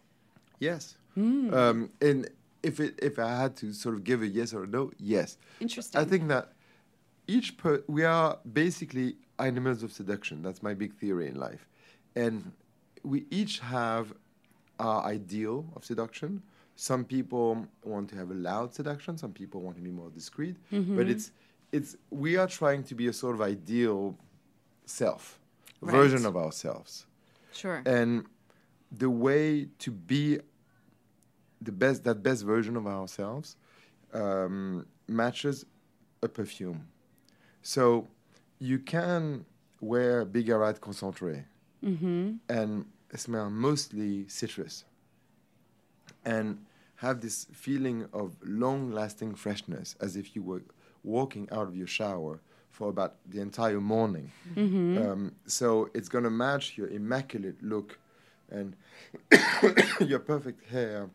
yes. Hmm. Um, and if it if I had to sort of give a yes or a no, yes. Interesting. I think that each per we are basically animals of seduction. That's my big theory in life, and we each have our ideal of seduction. Some people want to have a loud seduction. Some people want to be more discreet. Mm-hmm. But it's it's we are trying to be a sort of ideal self Right. version of ourselves. Sure. And the way to be the best, that best version of ourselves, um, matches a perfume. So you can wear Bigarade Concentré and smell mostly citrus and have this feeling of long lasting freshness as if you were walking out of your shower for about the entire morning. Um, so it's going to match your immaculate look and your perfect hair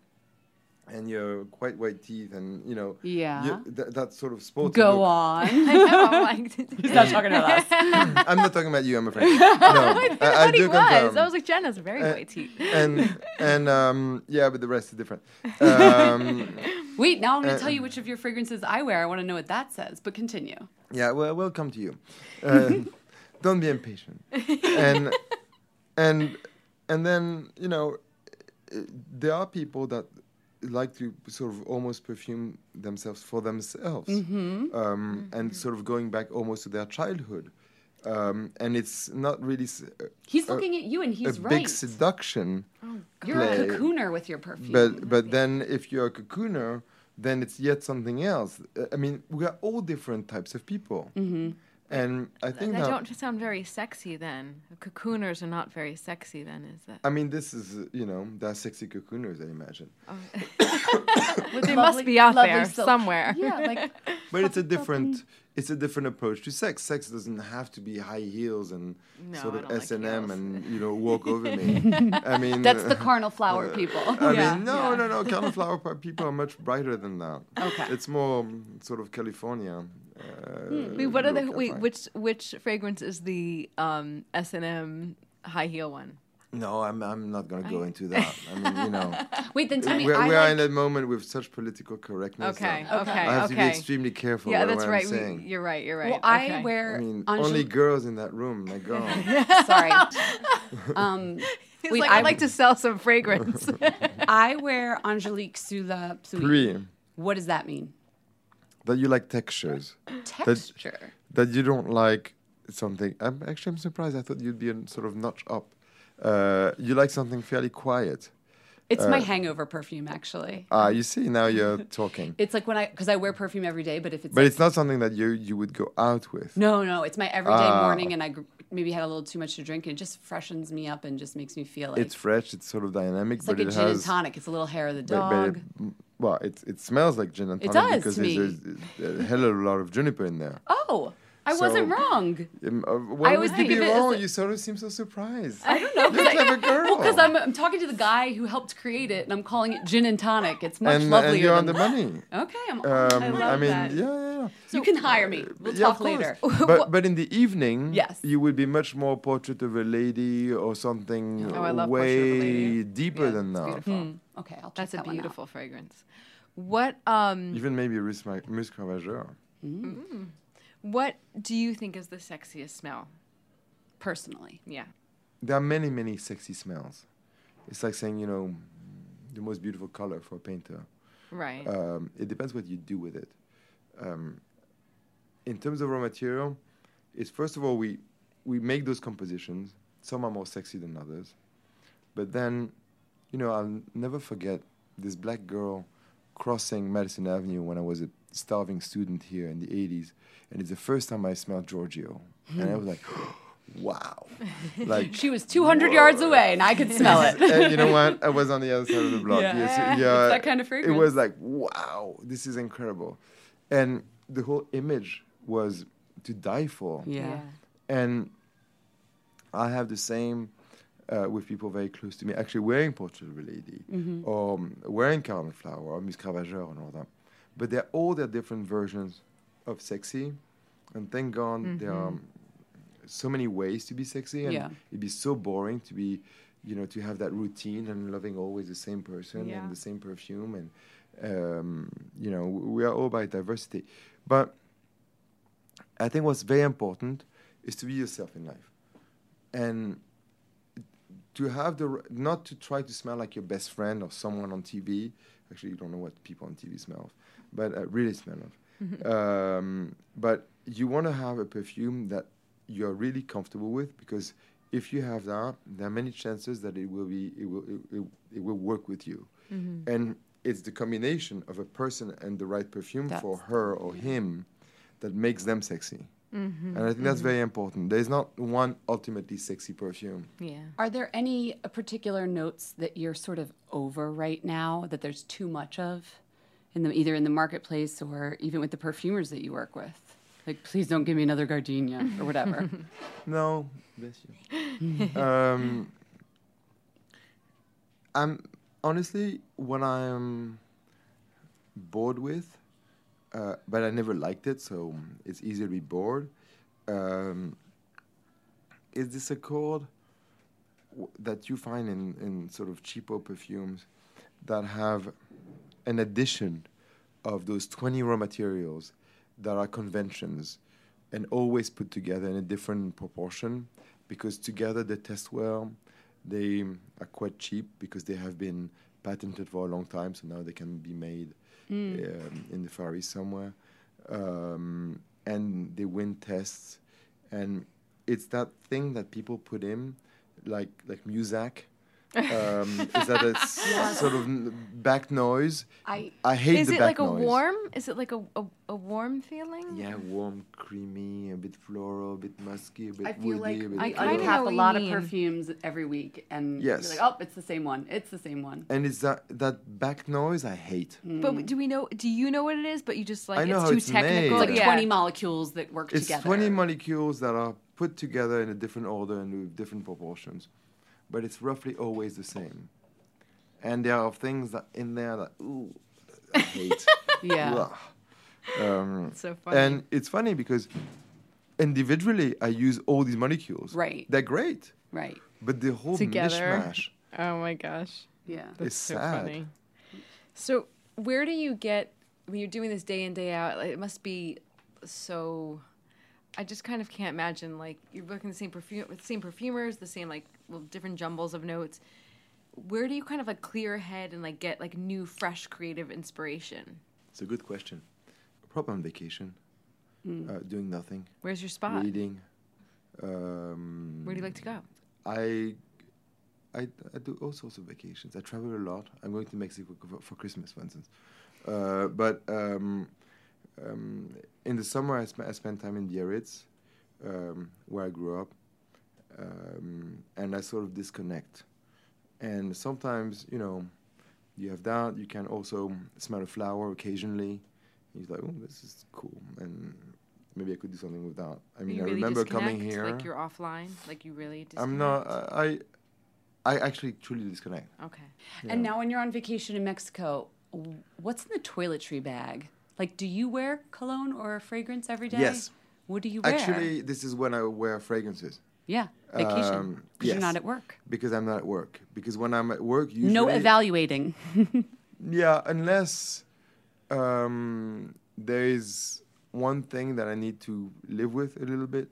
and your quite white teeth, and you know, Yeah. you- that, that sort of sporty Go look. on. I'm like, He's not talking about us. I'm not talking about you, I'm afraid. No, I, I but he do was. confirm. I was like, Jen has very Uh, white teeth. and and um, yeah, but the rest is different. Um, Wait, now I'm going Uh, to tell you which of your fragrances I wear. I want to know what that says, but continue. yeah, well, we'll come to you. Uh, don't be impatient. And and and then you know, uh, there are people that like to sort of almost perfume themselves for themselves, um, and sort of going back almost to their childhood. Um, and it's not really s- He's a- looking at you and he's a he's big right. seduction. You're a cocooner with your perfume. But but then if you're a cocooner, then it's yet something else. Uh, I mean, we are all different types of people, mm-hmm. And I They think that. don't sound very sexy then. Cocooners are not very sexy then, is that? I mean, this is uh, you know, they're sexy cocooners, I imagine. Well, they Lovely- must be out lovely there silk. somewhere. yeah, like But it's a different, it's a different approach to sex. Sex doesn't have to be high heels and No, sort of S and M and you know walk over me. I mean, that's the uh, carnal flower people. I Yeah, mean, no, no, no. Cauliflower pa- people are much brighter than that. Okay. It's more um, sort of California. Uh, Wait, what are the wait? find. Which which fragrance is the um, S and M high heel one? No, I'm, I'm not going to go into that. I mean, you know, Wait, then tell me. we're, I we are like, in a moment with such political correctness. Okay, that okay, I have to be extremely careful. Yeah, that's what right. I'm We- saying. you're right. You're right. well, I wear. I mean, Angel- only girls in that room. My God. Sorry. Um, He's wait, like, I, I'd like to sell some fragrance. I wear Angelique sous la pluie. What does that mean? That you like textures. Texture. That you don't like something. I'm actually I'm surprised. I thought you'd be a sort of notch up. Uh, you like something fairly quiet. It's Uh, my hangover perfume, actually. Ah, you see, now you're talking. It's like when I, because I wear perfume every day, but if it's But like, it's not something that you you would go out with. no, no, it's my everyday Ah. morning, and I gr- maybe had a little too much to drink, and it just freshens me up and just makes me feel like It's fresh. It's sort of dynamic, it's but like a it gin has. and tonic. It's a little hair of the but- dog. but it- well, it it smells like gin and It tonic does because there's, there's a hell of a lot of juniper in there. oh, I wasn't wrong. Um, uh, I always would think you be wrong? you sort of seem so surprised. I don't know. You're like a clever girl. Because I'm, I'm talking to the guy who helped create it, and I'm calling it gin and tonic. It's much and, lovelier and you're on the money. Okay, I'm. Um, I I, love mean, that. yeah, yeah, yeah. you can hire me. We'll Yeah, talk later. but but in the evening, Yes. you would be much more portrait of a lady or something Oh, I love way Portrait of a Lady. deeper Yeah, than that. beautiful. Hmm. Okay, I'll check That's a that one out. beautiful fragrance. What um Even maybe Mus Musc Ravageur. what do you think is the sexiest smell? Personally, Yeah. There are many, many sexy smells. It's like saying, you know, the most beautiful color for a painter. Right. Um, it depends what you do with it. Um, in terms of raw material, it's first of all we we make those compositions. Some are more sexy than others, but then, you know, I'll never forget this black girl crossing Madison Avenue when I was a starving student here in the '80s, and it's the first time I smelled Giorgio, and I was like, wow, like she was 200 yards away, and I could smell it. and you know what? I was on the other side of the block. Yeah. Yes, It's yeah. that kind of fragrance. It was like, wow, this is incredible. And the whole image was to die for. Yeah. And I have the same uh, with people very close to me, actually wearing Portrait of a Lady Mm-hmm. or um, wearing Carnal Flower or Musc Ravageur and all that. But they're all their different versions of sexy. And thank God there are so many ways to be sexy. And Yeah. it'd be so boring to be, you know, to have that routine and loving always the same person Yeah. and the same perfume. And, um, you know, we are all about diversity. But I think what's very important is to be yourself in life. And to have the, not to try to smell like your best friend or someone on TV. Actually, you don't know what people on TV smell of, but uh, really smell of. um, but you want to have a perfume that you're really comfortable with because if you have that, there are many chances that it will be, it will, it, it, it will work with you. And it's the combination of a person and the right perfume for her or him that makes them sexy. Mm-hmm. And I think that's very important. There's not one ultimately sexy perfume. Yeah. Are there any uh, particular notes that you're sort of over right now that there's too much of, in the either in the marketplace or even with the perfumers that you work with? Like, please don't give me another gardenia or whatever. No, bless you. um, I'm honestly when I'm bored with, uh, but I never liked it, so it's easy to be bored. Um, is this accord w- that you find in, in sort of cheapo perfumes that have an addition of those 20 raw materials that are conventions and always put together in a different proportion because together they test well. They are quite cheap because they have been patented for a long time, so now they can be made um, in the Far East somewhere. Um, and they win tests. And it's that thing that people put in, like like Muzak. Um, is that a s- sort of back noise? I I hate Is the it back like a warm? Is it like a, a, a warm feeling? Yeah, warm, creamy, a bit floral, a bit musky, a bit I feel woody, like a bit I kinda know a what you lot of perfumes every week, and Yes. you're like, oh, it's the same one. It's the same one. and it's that that back noise I hate. But do we know? Do you know what it is? But you just like I know it's how too it's technical. made. It's like Yeah. 20 molecules that work It's together. 20 molecules that are put together in a different order and with different proportions, but it's roughly always the same. And there are things that in there that ooh, I hate. Yeah. Um, so funny. and it's funny because individually I use all these molecules. Right. They're great, Right. but the whole Together. mishmash oh my gosh. Yeah. is so sad. funny. So, where do you get when you're doing this day in day out? Like, it must be so. I just kind of can't imagine like you're working the same perfume with the same perfumers, the same like well, different jumbles of notes. Where do you kind of like clear your head and like get like new, fresh, creative inspiration? It's a good question. Probably on vacation, uh, doing nothing, Where's your spot? reading. Um, Where do you like to go? I, I, I do all sorts of vacations. I travel a lot. I'm going to Mexico for, for Christmas, for instance. Uh, but um, um, in the summer, I, sp- I spend time in Biarritz, um, where I grew up, um, and I sort of disconnect. And sometimes, you know, you have that. You can also smell a flower occasionally. You're like, oh, this is cool, and maybe I could do something with that. I mean, you I really remember coming here. Like you're offline. Like you really. Disconnect? I'm not. I, I actually truly disconnect. Okay. And now when you're on vacation in Mexico, what's in the toiletry bag? Like, do you wear cologne or fragrance every day? Yes. What do you wear? Actually, this is when I wear fragrances yeah, vacation. um, Because you're not at work. because I'm not at work. Because when I'm at work, usually No evaluating. Yeah, unless um, there is one thing that I need to live with a little bit,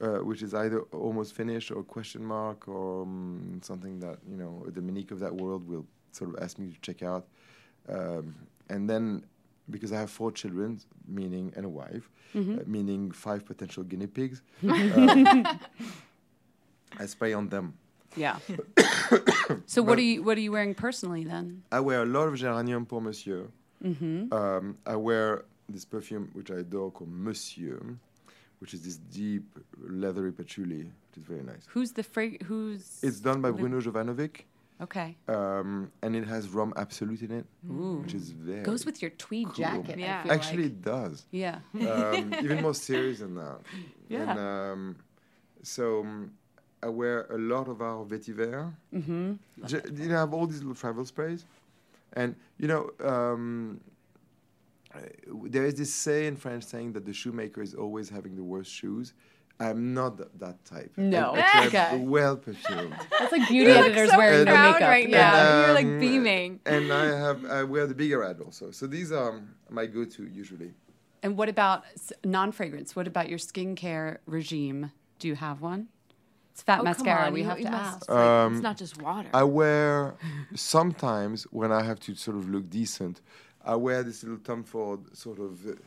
uh, which is either almost finished or question mark or um, something that you know a Dominique of that world will sort of ask me to check out, um, and then because I have four children, meaning and a wife, Mm-hmm. uh, meaning five potential guinea pigs, uh, I spray on them. yeah. so what are you what are you wearing personally then? I wear a lot of Géranium pour Monsieur. Mm-hmm. Um, I wear this perfume, which I adore, called Monsieur, which is this deep leathery patchouli, which is very nice. Who's the fra- who's It's done by the- Bruno Jovanovic, Okay. um, and it has rum absolute in it, which is very Goes with your tweed cool. jacket. I Yeah. feel Actually, like. it does. Yeah. um, even more serious than that. Yeah. And, um, so um, I wear a lot of our vetiver. Mm-hmm. you know, I have all these little travel sprays, and you know, um, there is this say in French saying that the shoemaker is always having the worst shoes. I'm not th- that type. No. I, actually Okay. Well perfumed. That's like beauty editors wearing their proud makeup. right yeah. now. You're, like, um, beaming. And I have I wear the Bigarade also. So these are my go-to usually. And what about non-fragrance? What about your skincare regime? Do you have one? It's fat Oh, mascara. on, we you- have to ask. It's, Um, it's not just water. I wear sometimes when I have to sort of look decent. I wear this little Tom Ford sort of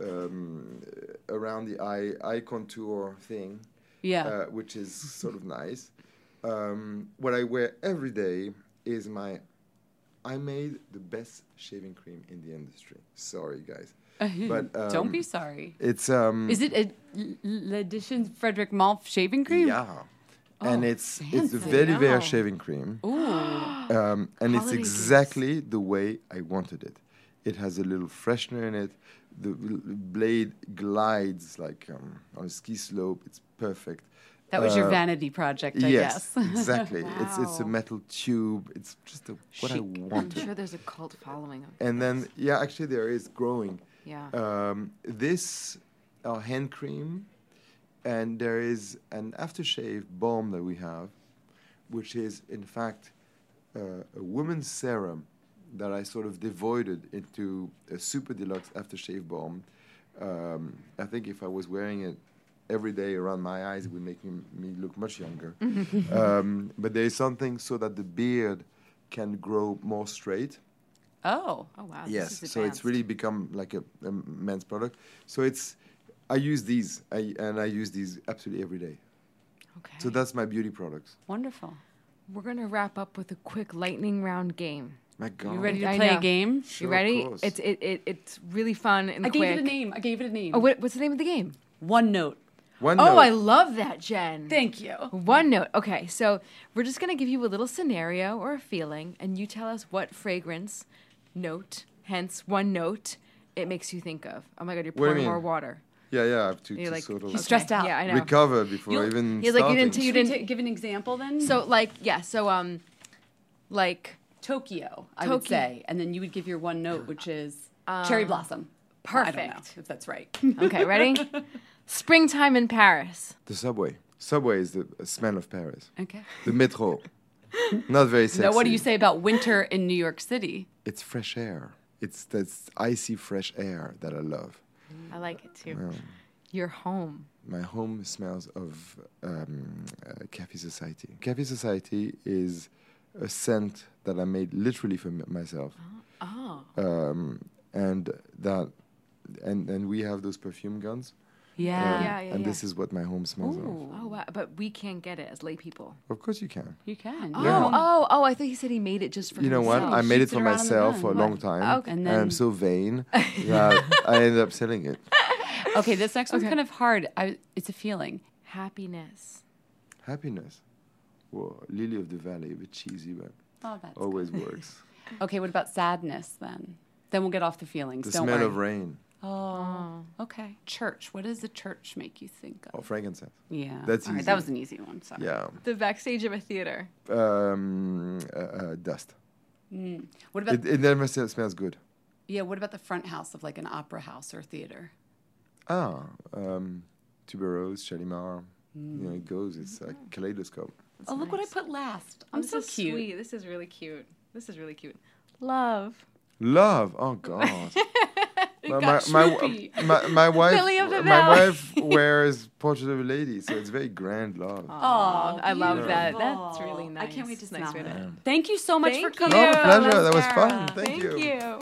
um, around the eye eye contour thing, Yeah. uh, which is sort of nice. Um, what I wear every day is my. I made the best shaving cream in the industry. Sorry, guys, but Don't um, be sorry. It's um. Is it a L'Edition Frédéric Malle shaving cream? Yeah. and Oh, it's it's the fancy. Vetiver Wow. shaving cream. Ooh. um, and it's Holiday exactly the way I wanted it. It has a little freshener in it. The l- blade glides like um, on a ski slope. It's perfect. That was your Uh, vanity project, I yes, guess. exactly. It's it's a metal tube. It's just a, what I want. I'm sure there's a cult following of And then yeah, actually there is growing. Yeah. Um, this our hand cream, and there is an aftershave balm that we have, which is in fact uh, a woman's serum that I sort of devoided into a super deluxe aftershave balm. Um, I think if I was wearing it every day around my eyes, it would make me, me look much younger. um, but there is something so that the beard can grow more straight. Oh. oh wow. Yes, This is so it's really become like a, a men's product. So it's, I use these, I, and I use these absolutely every day. okay. So that's my beauty products. Wonderful. We're gonna wrap up with a quick lightning round game. My God. You ready to I play know. a game? Sure, you ready? course. It's it, it it's really fun and I quick. gave it a name. I gave it a name. Oh, what, what's the name of the game? One note. One Oh, note. Oh I love that, Jen. Thank you. One note. Okay, so we're just gonna give you a little scenario or a feeling, and you tell us what fragrance, note, hence one note, it makes you think of. Oh my god, you're What do you pouring more water. Yeah, yeah, I have to, You're to like sort of He's stressed out. Yeah, I know. recover before You'll- even He's like, you didn't- you didn't- ta- give an example then? So like, yeah. So um, like Tokyo, I would Tokyo. say, and then you would give your one note, which is cherry blossom. I don't know perfect. if that's right. okay, ready? Springtime in Paris. The subway. Subway is the smell of Paris. okay. The metro. Not very sexy. Now, what do you say about winter in New York City? It's fresh air. It's that's icy fresh air that I love. I like it too. Your home. My home smells of um, uh, Cafe Society. Cafe Society is a scent that I made literally for m- myself. Oh. Um, and that, and and we have those perfume guns. Yeah. um, Yeah, yeah, and yeah. this is what my home smells of. Oh wow! But we can't get it as lay people. Of course you can. You can. Oh, Yeah. oh, oh! I thought he said he made it just for You know what? I made it it for around in the myself for a sun. long time, Okay. And and I'm so vain that I ended up selling it. Okay, this next one's kind of hard. I, it's a feeling. Happiness. Happiness. Well, Lily of the Valley, a bit cheesy, but Oh, that's always works. Okay, what about sadness then? Then we'll get off the feelings. The Don't smell worry. of rain Oh, okay. Church. What does the church make you think of? Oh, frankincense. Yeah. That's All right, easy. that was an easy one. Sorry. Yeah. The backstage of a theater. Um, uh, uh, dust. What about It, it never sm- smells good. yeah? What about the front house of like an opera house or theater? Ah, um, tuberose, Shalimar. You know, it goes. It's a kaleidoscope. oh, look what I put last. I'm this so is cute. Sweet. This is really cute. This is really cute. Love. Love. Oh God. my, got my, my, my wife. Lily of the my wife wears Portrait of a Lady, so it's very grand love. Oh, I love that. That's really nice. I can't wait to Nice smell it. Thank you so much Thank for coming. Oh, pleasure. That was fun. Thank, Thank you.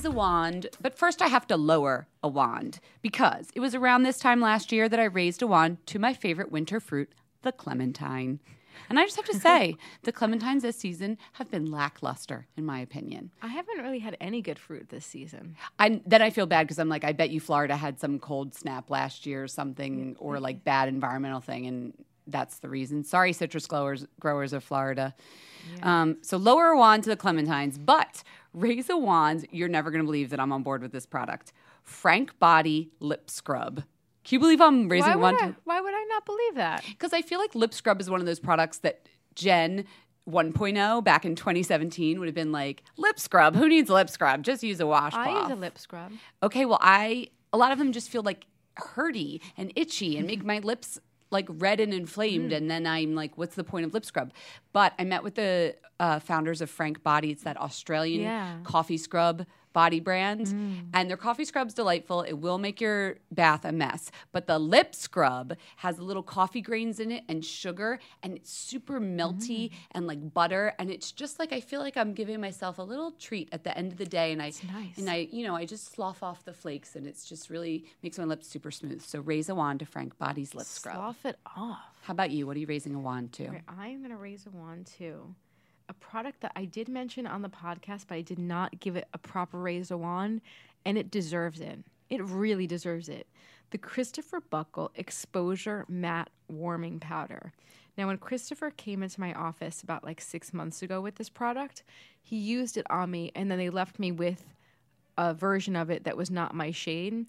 Raise a wand, but first I have to lower a wand because it was around this time last year that I raised a wand to my favorite winter fruit, the clementine. And I just have to say, the clementines this season have been lackluster, in my opinion. I haven't really had any good fruit this season. I, then I feel bad because I'm like, I bet you Florida had some cold snap last year or something, or like bad environmental thing, and that's the reason. Sorry, citrus growers, growers of Florida. Um, so lower a wand to the clementines, but raise a wand. You're never going to believe that I'm on board with this product. Frank Body Lip Scrub. Can you believe I'm raising Why a wand? I, why would I not believe that? Because I feel like lip scrub is one of those products that Jen 1.0 back in 2017 would have been like, lip scrub. Who needs lip scrub? Just use a washcloth. I use a lip scrub. Okay, well, I a lot of them just feel like hurty and itchy and make my lips like red and inflamed, and then I'm like, what's the point of lip scrub? But I met with the uh, founders of Frank Body. It's that Australian Yeah. coffee scrub body brand, mm. and their coffee scrub's delightful. It will make your bath a mess, but the lip scrub has little coffee grains in it and sugar, and it's super melty mm. and like butter, and it's just like I feel like I'm giving myself a little treat at the end of the day, and I nice. and I you know I just slough off the flakes, and it's just really makes my lips super smooth. So raise a wand to Frank Body's lip scrub. Slough it off. How about you? What are you raising a wand to? Right, I'm going to raise a wand too. A product that I did mention on the podcast, but I did not give it a proper raise wand, and it deserves it. It really deserves it. The Christopher Buckle Exposure Matte Warming Powder. Now, when Christopher came into my office about like six months ago with this product, he used it on me and then they left me with a version of it that was not my shade.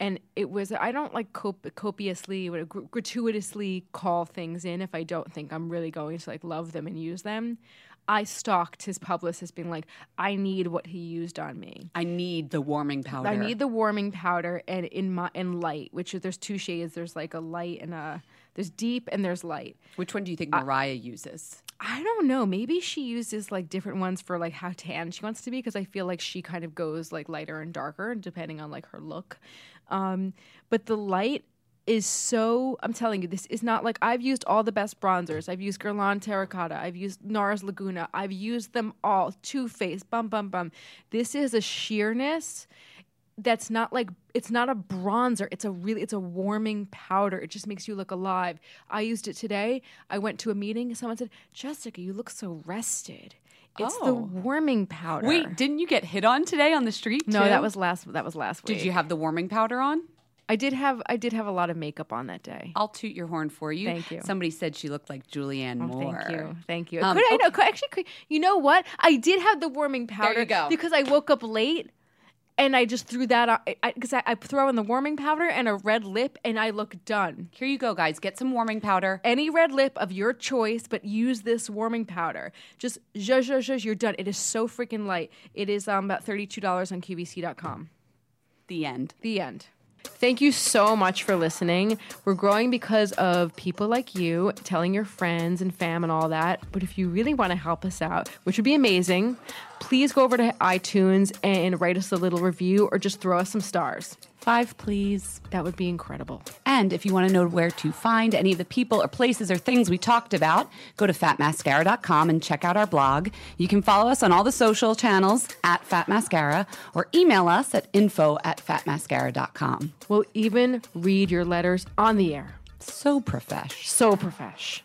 And it was, I don't like cop- copiously, or gratuitously call things in if I don't think I'm really going to like love them and use them. I stalked his publicist being like, I need what he used on me. I need the warming powder. I need the warming powder and in my in light, which there's two shades. There's like a light and a there's deep and there's light. Which one do you think Mariah uses? I don't know. Maybe she uses like different ones for like how tan she wants to be because I feel like she kind of goes like lighter and darker depending on like her look. Um, but the light is so I'm telling you, this is not like I've used all the best bronzers. I've used Guerlain Terracotta. I've used NARS Laguna. I've used them all. Too Faced, bum bum bum. This is a sheerness that's not like it's not a bronzer it's a really it's a warming powder it just makes you look alive i used it today i went to a meeting someone said jessica you look so rested it's the Oh. warming powder Wait, didn't you get hit on today on the street? no too? that was last that was last week Did you have the warming powder on? I did have i did have a lot of makeup on that day I'll toot your horn for you. Thank you. Somebody said she looked like Julianne Oh, Moore. Thank you, thank you. Um, could I know? Could, actually, could, you know what? I did have the warming powder. There you go. Because I woke up late, and I just threw that on because I, I, throw in the warming powder and a red lip, and I look done. Here you go, guys. Get some warming powder. Any red lip of your choice, but use this warming powder. Just zhuzh, zhuzh, zhuzh, you're done. It is so freaking light. It is um, about thirty-two dollars on QVC.com. The end. The end. Thank you so much for listening. We're growing because of people like you telling your friends and fam and all that. But if you really want to help us out, which would be amazing, please go over to iTunes and write us a little review or just throw us some stars. Five, please. That would be incredible. And if you want to know where to find any of the people or places or things we talked about, go to fatmascara.com and check out our blog. You can follow us on all the social channels at Fat Mascara or email us at info at fatmascara.com. We'll even read your letters on the air. So profesh. So profesh.